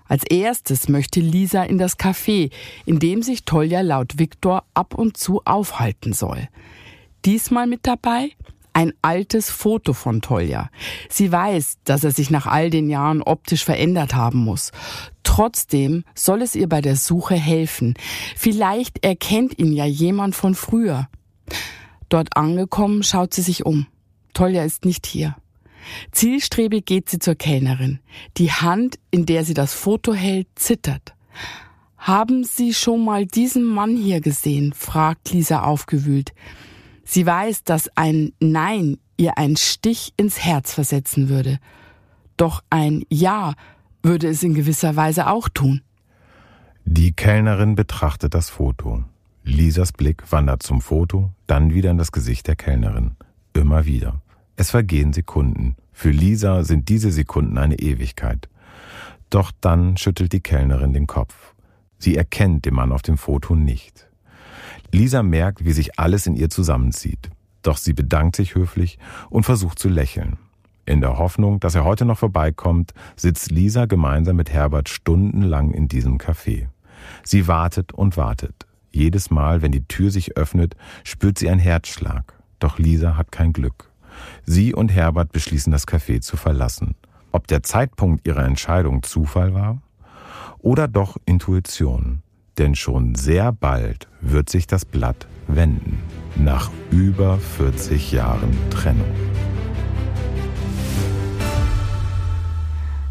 Als erstes möchte Lisa in das Café, in dem sich Tolja laut Viktor ab und zu aufhalten soll. Diesmal mit dabei ein altes Foto von Tolja. Sie weiß, dass er sich nach all den Jahren optisch verändert haben muss. Trotzdem soll es ihr bei der Suche helfen. Vielleicht erkennt ihn ja jemand von früher. Dort angekommen schaut sie sich um. Tolja ist nicht hier. Zielstrebig geht sie zur Kellnerin. Die Hand, in der sie das Foto hält, zittert. Haben Sie schon mal diesen Mann hier gesehen? fragt Lisa aufgewühlt. Sie weiß, dass ein Nein ihr einen Stich ins Herz versetzen würde. Doch ein Ja würde es in gewisser Weise auch tun. Die Kellnerin betrachtet das Foto. Lisas Blick wandert zum Foto, dann wieder in das Gesicht der Kellnerin. Immer wieder. Es vergehen Sekunden. Für Lisa sind diese Sekunden eine Ewigkeit. Doch dann schüttelt die Kellnerin den Kopf. Sie erkennt den Mann auf dem Foto nicht. Lisa merkt, wie sich alles in ihr zusammenzieht. Doch sie bedankt sich höflich und versucht zu lächeln. In der Hoffnung, dass er heute noch vorbeikommt, sitzt Lisa gemeinsam mit Herbert stundenlang in diesem Café. Sie wartet und wartet. Jedes Mal, wenn die Tür sich öffnet, spürt sie einen Herzschlag. Doch Lisa hat kein Glück. Sie und Herbert beschließen, das Café zu verlassen. ob der Zeitpunkt ihrer Entscheidung Zufall war oder doch Intuition. Denn schon sehr bald wird sich das Blatt wenden. Nach über 40 Jahren Trennung.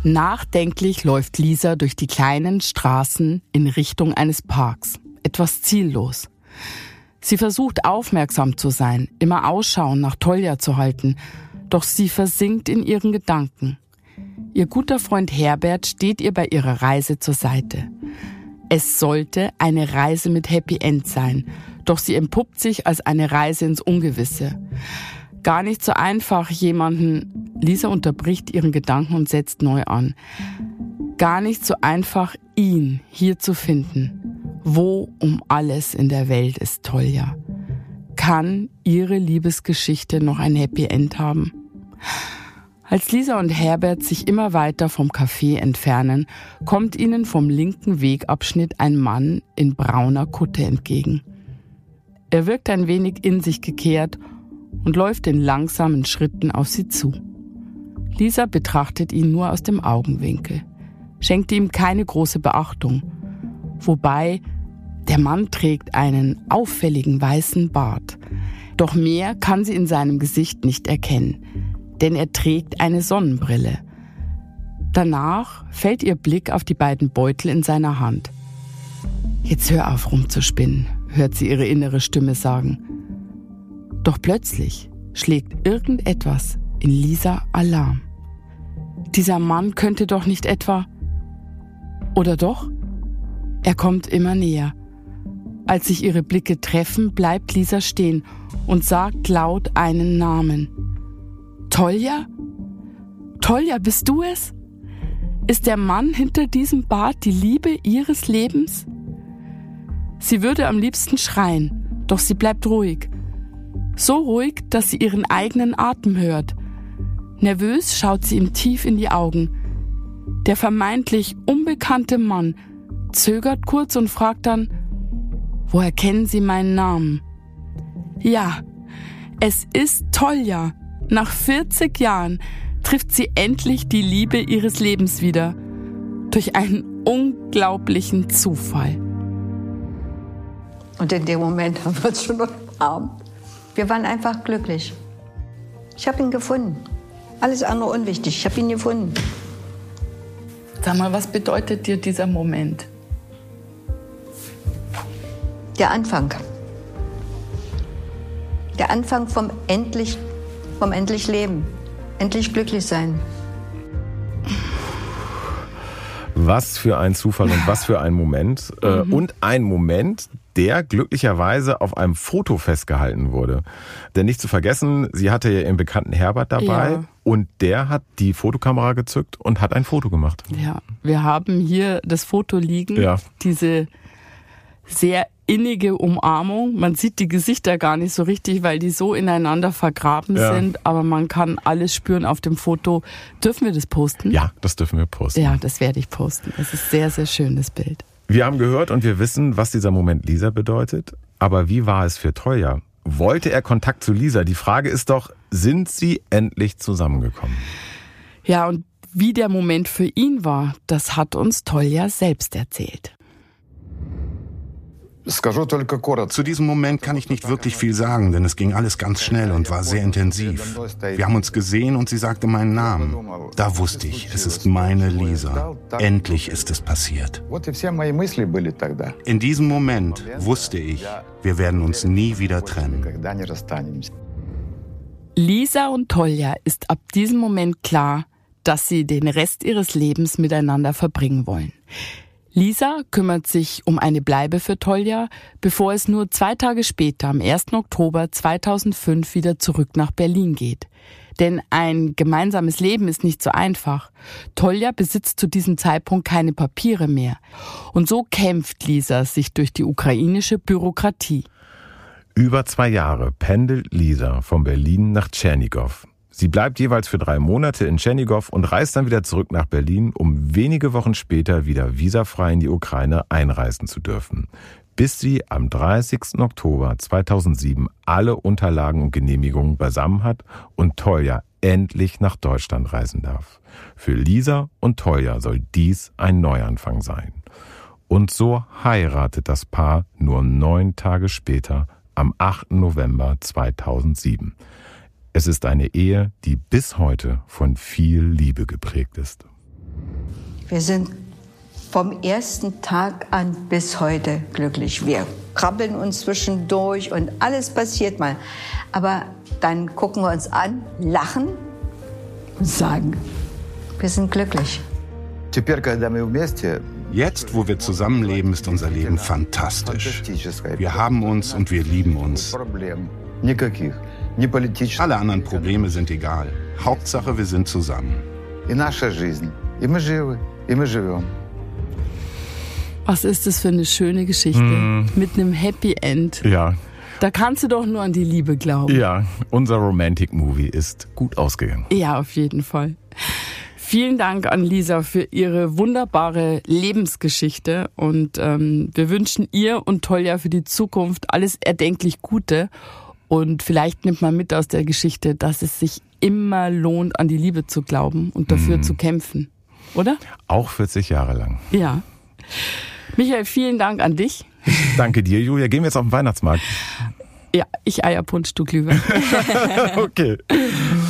Nachdenklich läuft Lisa durch die kleinen Straßen in Richtung eines Parks. Etwas ziellos. Sie versucht aufmerksam zu sein, immer Ausschau nach Tolja zu halten, doch sie versinkt in ihren Gedanken. Ihr guter Freund Herbert steht ihr bei ihrer Reise zur Seite. Es sollte eine Reise mit Happy End sein, doch sie entpuppt sich als eine Reise ins Ungewisse. Gar nicht so einfach, jemanden, Lisa unterbricht ihren Gedanken und setzt neu an. Gar nicht so einfach, ihn hier zu finden. Wo um alles in der Welt ist Tolja? Kann ihre Liebesgeschichte noch ein Happy End haben? Als Lisa und Herbert sich immer weiter vom Café entfernen, kommt ihnen vom linken Wegabschnitt ein Mann in brauner Kutte entgegen. Er wirkt ein wenig in sich gekehrt und läuft in langsamen Schritten auf sie zu. Lisa betrachtet ihn nur aus dem Augenwinkel, schenkt ihm keine große Beachtung, wobei der Mann trägt einen auffälligen weißen Bart. Doch mehr kann sie in seinem Gesicht nicht erkennen denn er trägt eine Sonnenbrille. Danach fällt ihr Blick auf die beiden Beutel in seiner Hand. Jetzt hör auf rumzuspinnen, hört sie ihre innere Stimme sagen. Doch plötzlich schlägt irgendetwas in Lisa Alarm. Dieser Mann könnte doch nicht etwa. Oder doch? Er kommt immer näher. Als sich ihre Blicke treffen, bleibt Lisa stehen und sagt laut einen Namen. Tolja? Tolja, bist du es? Ist der Mann hinter diesem Bart die Liebe ihres Lebens? Sie würde am liebsten schreien, doch sie bleibt ruhig. So ruhig, dass sie ihren eigenen Atem hört. Nervös schaut sie ihm tief in die Augen. Der vermeintlich unbekannte Mann zögert kurz und fragt dann, woher kennen Sie meinen Namen? Ja, es ist Tolja. Nach 40 Jahren trifft sie endlich die Liebe ihres Lebens wieder. Durch einen unglaublichen Zufall. Und in dem Moment haben wir uns schon umarmt. Wir waren einfach glücklich. Ich habe ihn gefunden. Alles andere unwichtig. Ich habe ihn gefunden. Sag mal, was bedeutet dir dieser Moment? Der Anfang. Der Anfang vom endlich vom endlich Leben, endlich glücklich sein. Was für ein Zufall und was für ein Moment. Äh, mhm. Und ein Moment, der glücklicherweise auf einem Foto festgehalten wurde. Denn nicht zu vergessen, sie hatte ja ihren bekannten Herbert dabei ja. und der hat die Fotokamera gezückt und hat ein Foto gemacht. Ja, wir haben hier das Foto liegen, ja. diese sehr innige Umarmung. Man sieht die Gesichter gar nicht so richtig, weil die so ineinander vergraben ja. sind, aber man kann alles spüren auf dem Foto. Dürfen wir das posten? Ja, das dürfen wir posten. Ja, das werde ich posten. Das ist sehr, sehr schönes Bild. Wir haben gehört und wir wissen, was dieser Moment Lisa bedeutet. Aber wie war es für Teuer? Wollte er Kontakt zu Lisa? Die Frage ist doch, sind sie endlich zusammengekommen? Ja, und wie der Moment für ihn war, das hat uns Tolja selbst erzählt. Zu diesem Moment kann ich nicht wirklich viel sagen, denn es ging alles ganz schnell und war sehr intensiv. Wir haben uns gesehen und sie sagte meinen Namen. Da wusste ich, es ist meine Lisa. Endlich ist es passiert. In diesem Moment wusste ich, wir werden uns nie wieder trennen. Lisa und Tolja ist ab diesem Moment klar, dass sie den Rest ihres Lebens miteinander verbringen wollen. Lisa kümmert sich um eine Bleibe für Tolja, bevor es nur zwei Tage später, am 1. Oktober 2005, wieder zurück nach Berlin geht. Denn ein gemeinsames Leben ist nicht so einfach. Tolja besitzt zu diesem Zeitpunkt keine Papiere mehr. Und so kämpft Lisa sich durch die ukrainische Bürokratie. Über zwei Jahre pendelt Lisa von Berlin nach Tschernigow. Sie bleibt jeweils für drei Monate in Tschernigow und reist dann wieder zurück nach Berlin, um wenige Wochen später wieder visafrei in die Ukraine einreisen zu dürfen. Bis sie am 30. Oktober 2007 alle Unterlagen und Genehmigungen beisammen hat und Tolja endlich nach Deutschland reisen darf. Für Lisa und Tolja soll dies ein Neuanfang sein. Und so heiratet das Paar nur neun Tage später am 8. November 2007. Es ist eine Ehe, die bis heute von viel Liebe geprägt ist. Wir sind vom ersten Tag an bis heute glücklich. Wir krabbeln uns zwischendurch und alles passiert mal. Aber dann gucken wir uns an, lachen und sagen, wir sind glücklich. Jetzt, wo wir zusammenleben, ist unser Leben fantastisch. Wir haben uns und wir lieben uns. Alle anderen Probleme sind egal. Hauptsache, wir sind zusammen. Was ist das für eine schöne Geschichte Hm. mit einem Happy End? Ja, Da kannst du doch nur an die Liebe glauben. ja, unser Romantic Movie ist gut ausgegangen. Ja, auf jeden Fall. Vielen Dank an Lisa für ihre wunderbare Lebensgeschichte und ähm, wir wünschen ihr und Tolja für die Zukunft alles erdenklich Gute und vielleicht nimmt man mit aus der Geschichte, dass es sich immer lohnt, an die Liebe zu glauben und dafür zu kämpfen, oder? Auch 40 Jahre lang. Ja. Michael, vielen Dank an dich. Danke dir, Julia. Gehen wir jetzt auf den Weihnachtsmarkt. Ja, ich Eierpunsch, du Glühwein. Okay.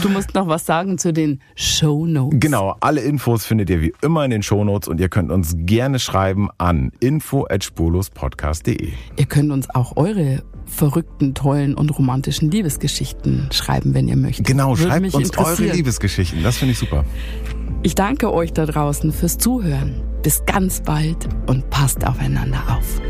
Du musst noch was sagen zu den Show Notes. Genau, alle Infos findet ihr wie immer in den Shownotes und ihr könnt uns gerne schreiben an info@spurlospodcast.de. Ihr könnt uns auch eure verrückten, tollen und romantischen Liebesgeschichten schreiben, wenn ihr möchtet. Genau, Würde schreibt mich uns eure. Liebesgeschichten. Das finde ich super. Ich danke euch da draußen fürs Zuhören. Bis ganz bald und passt aufeinander auf.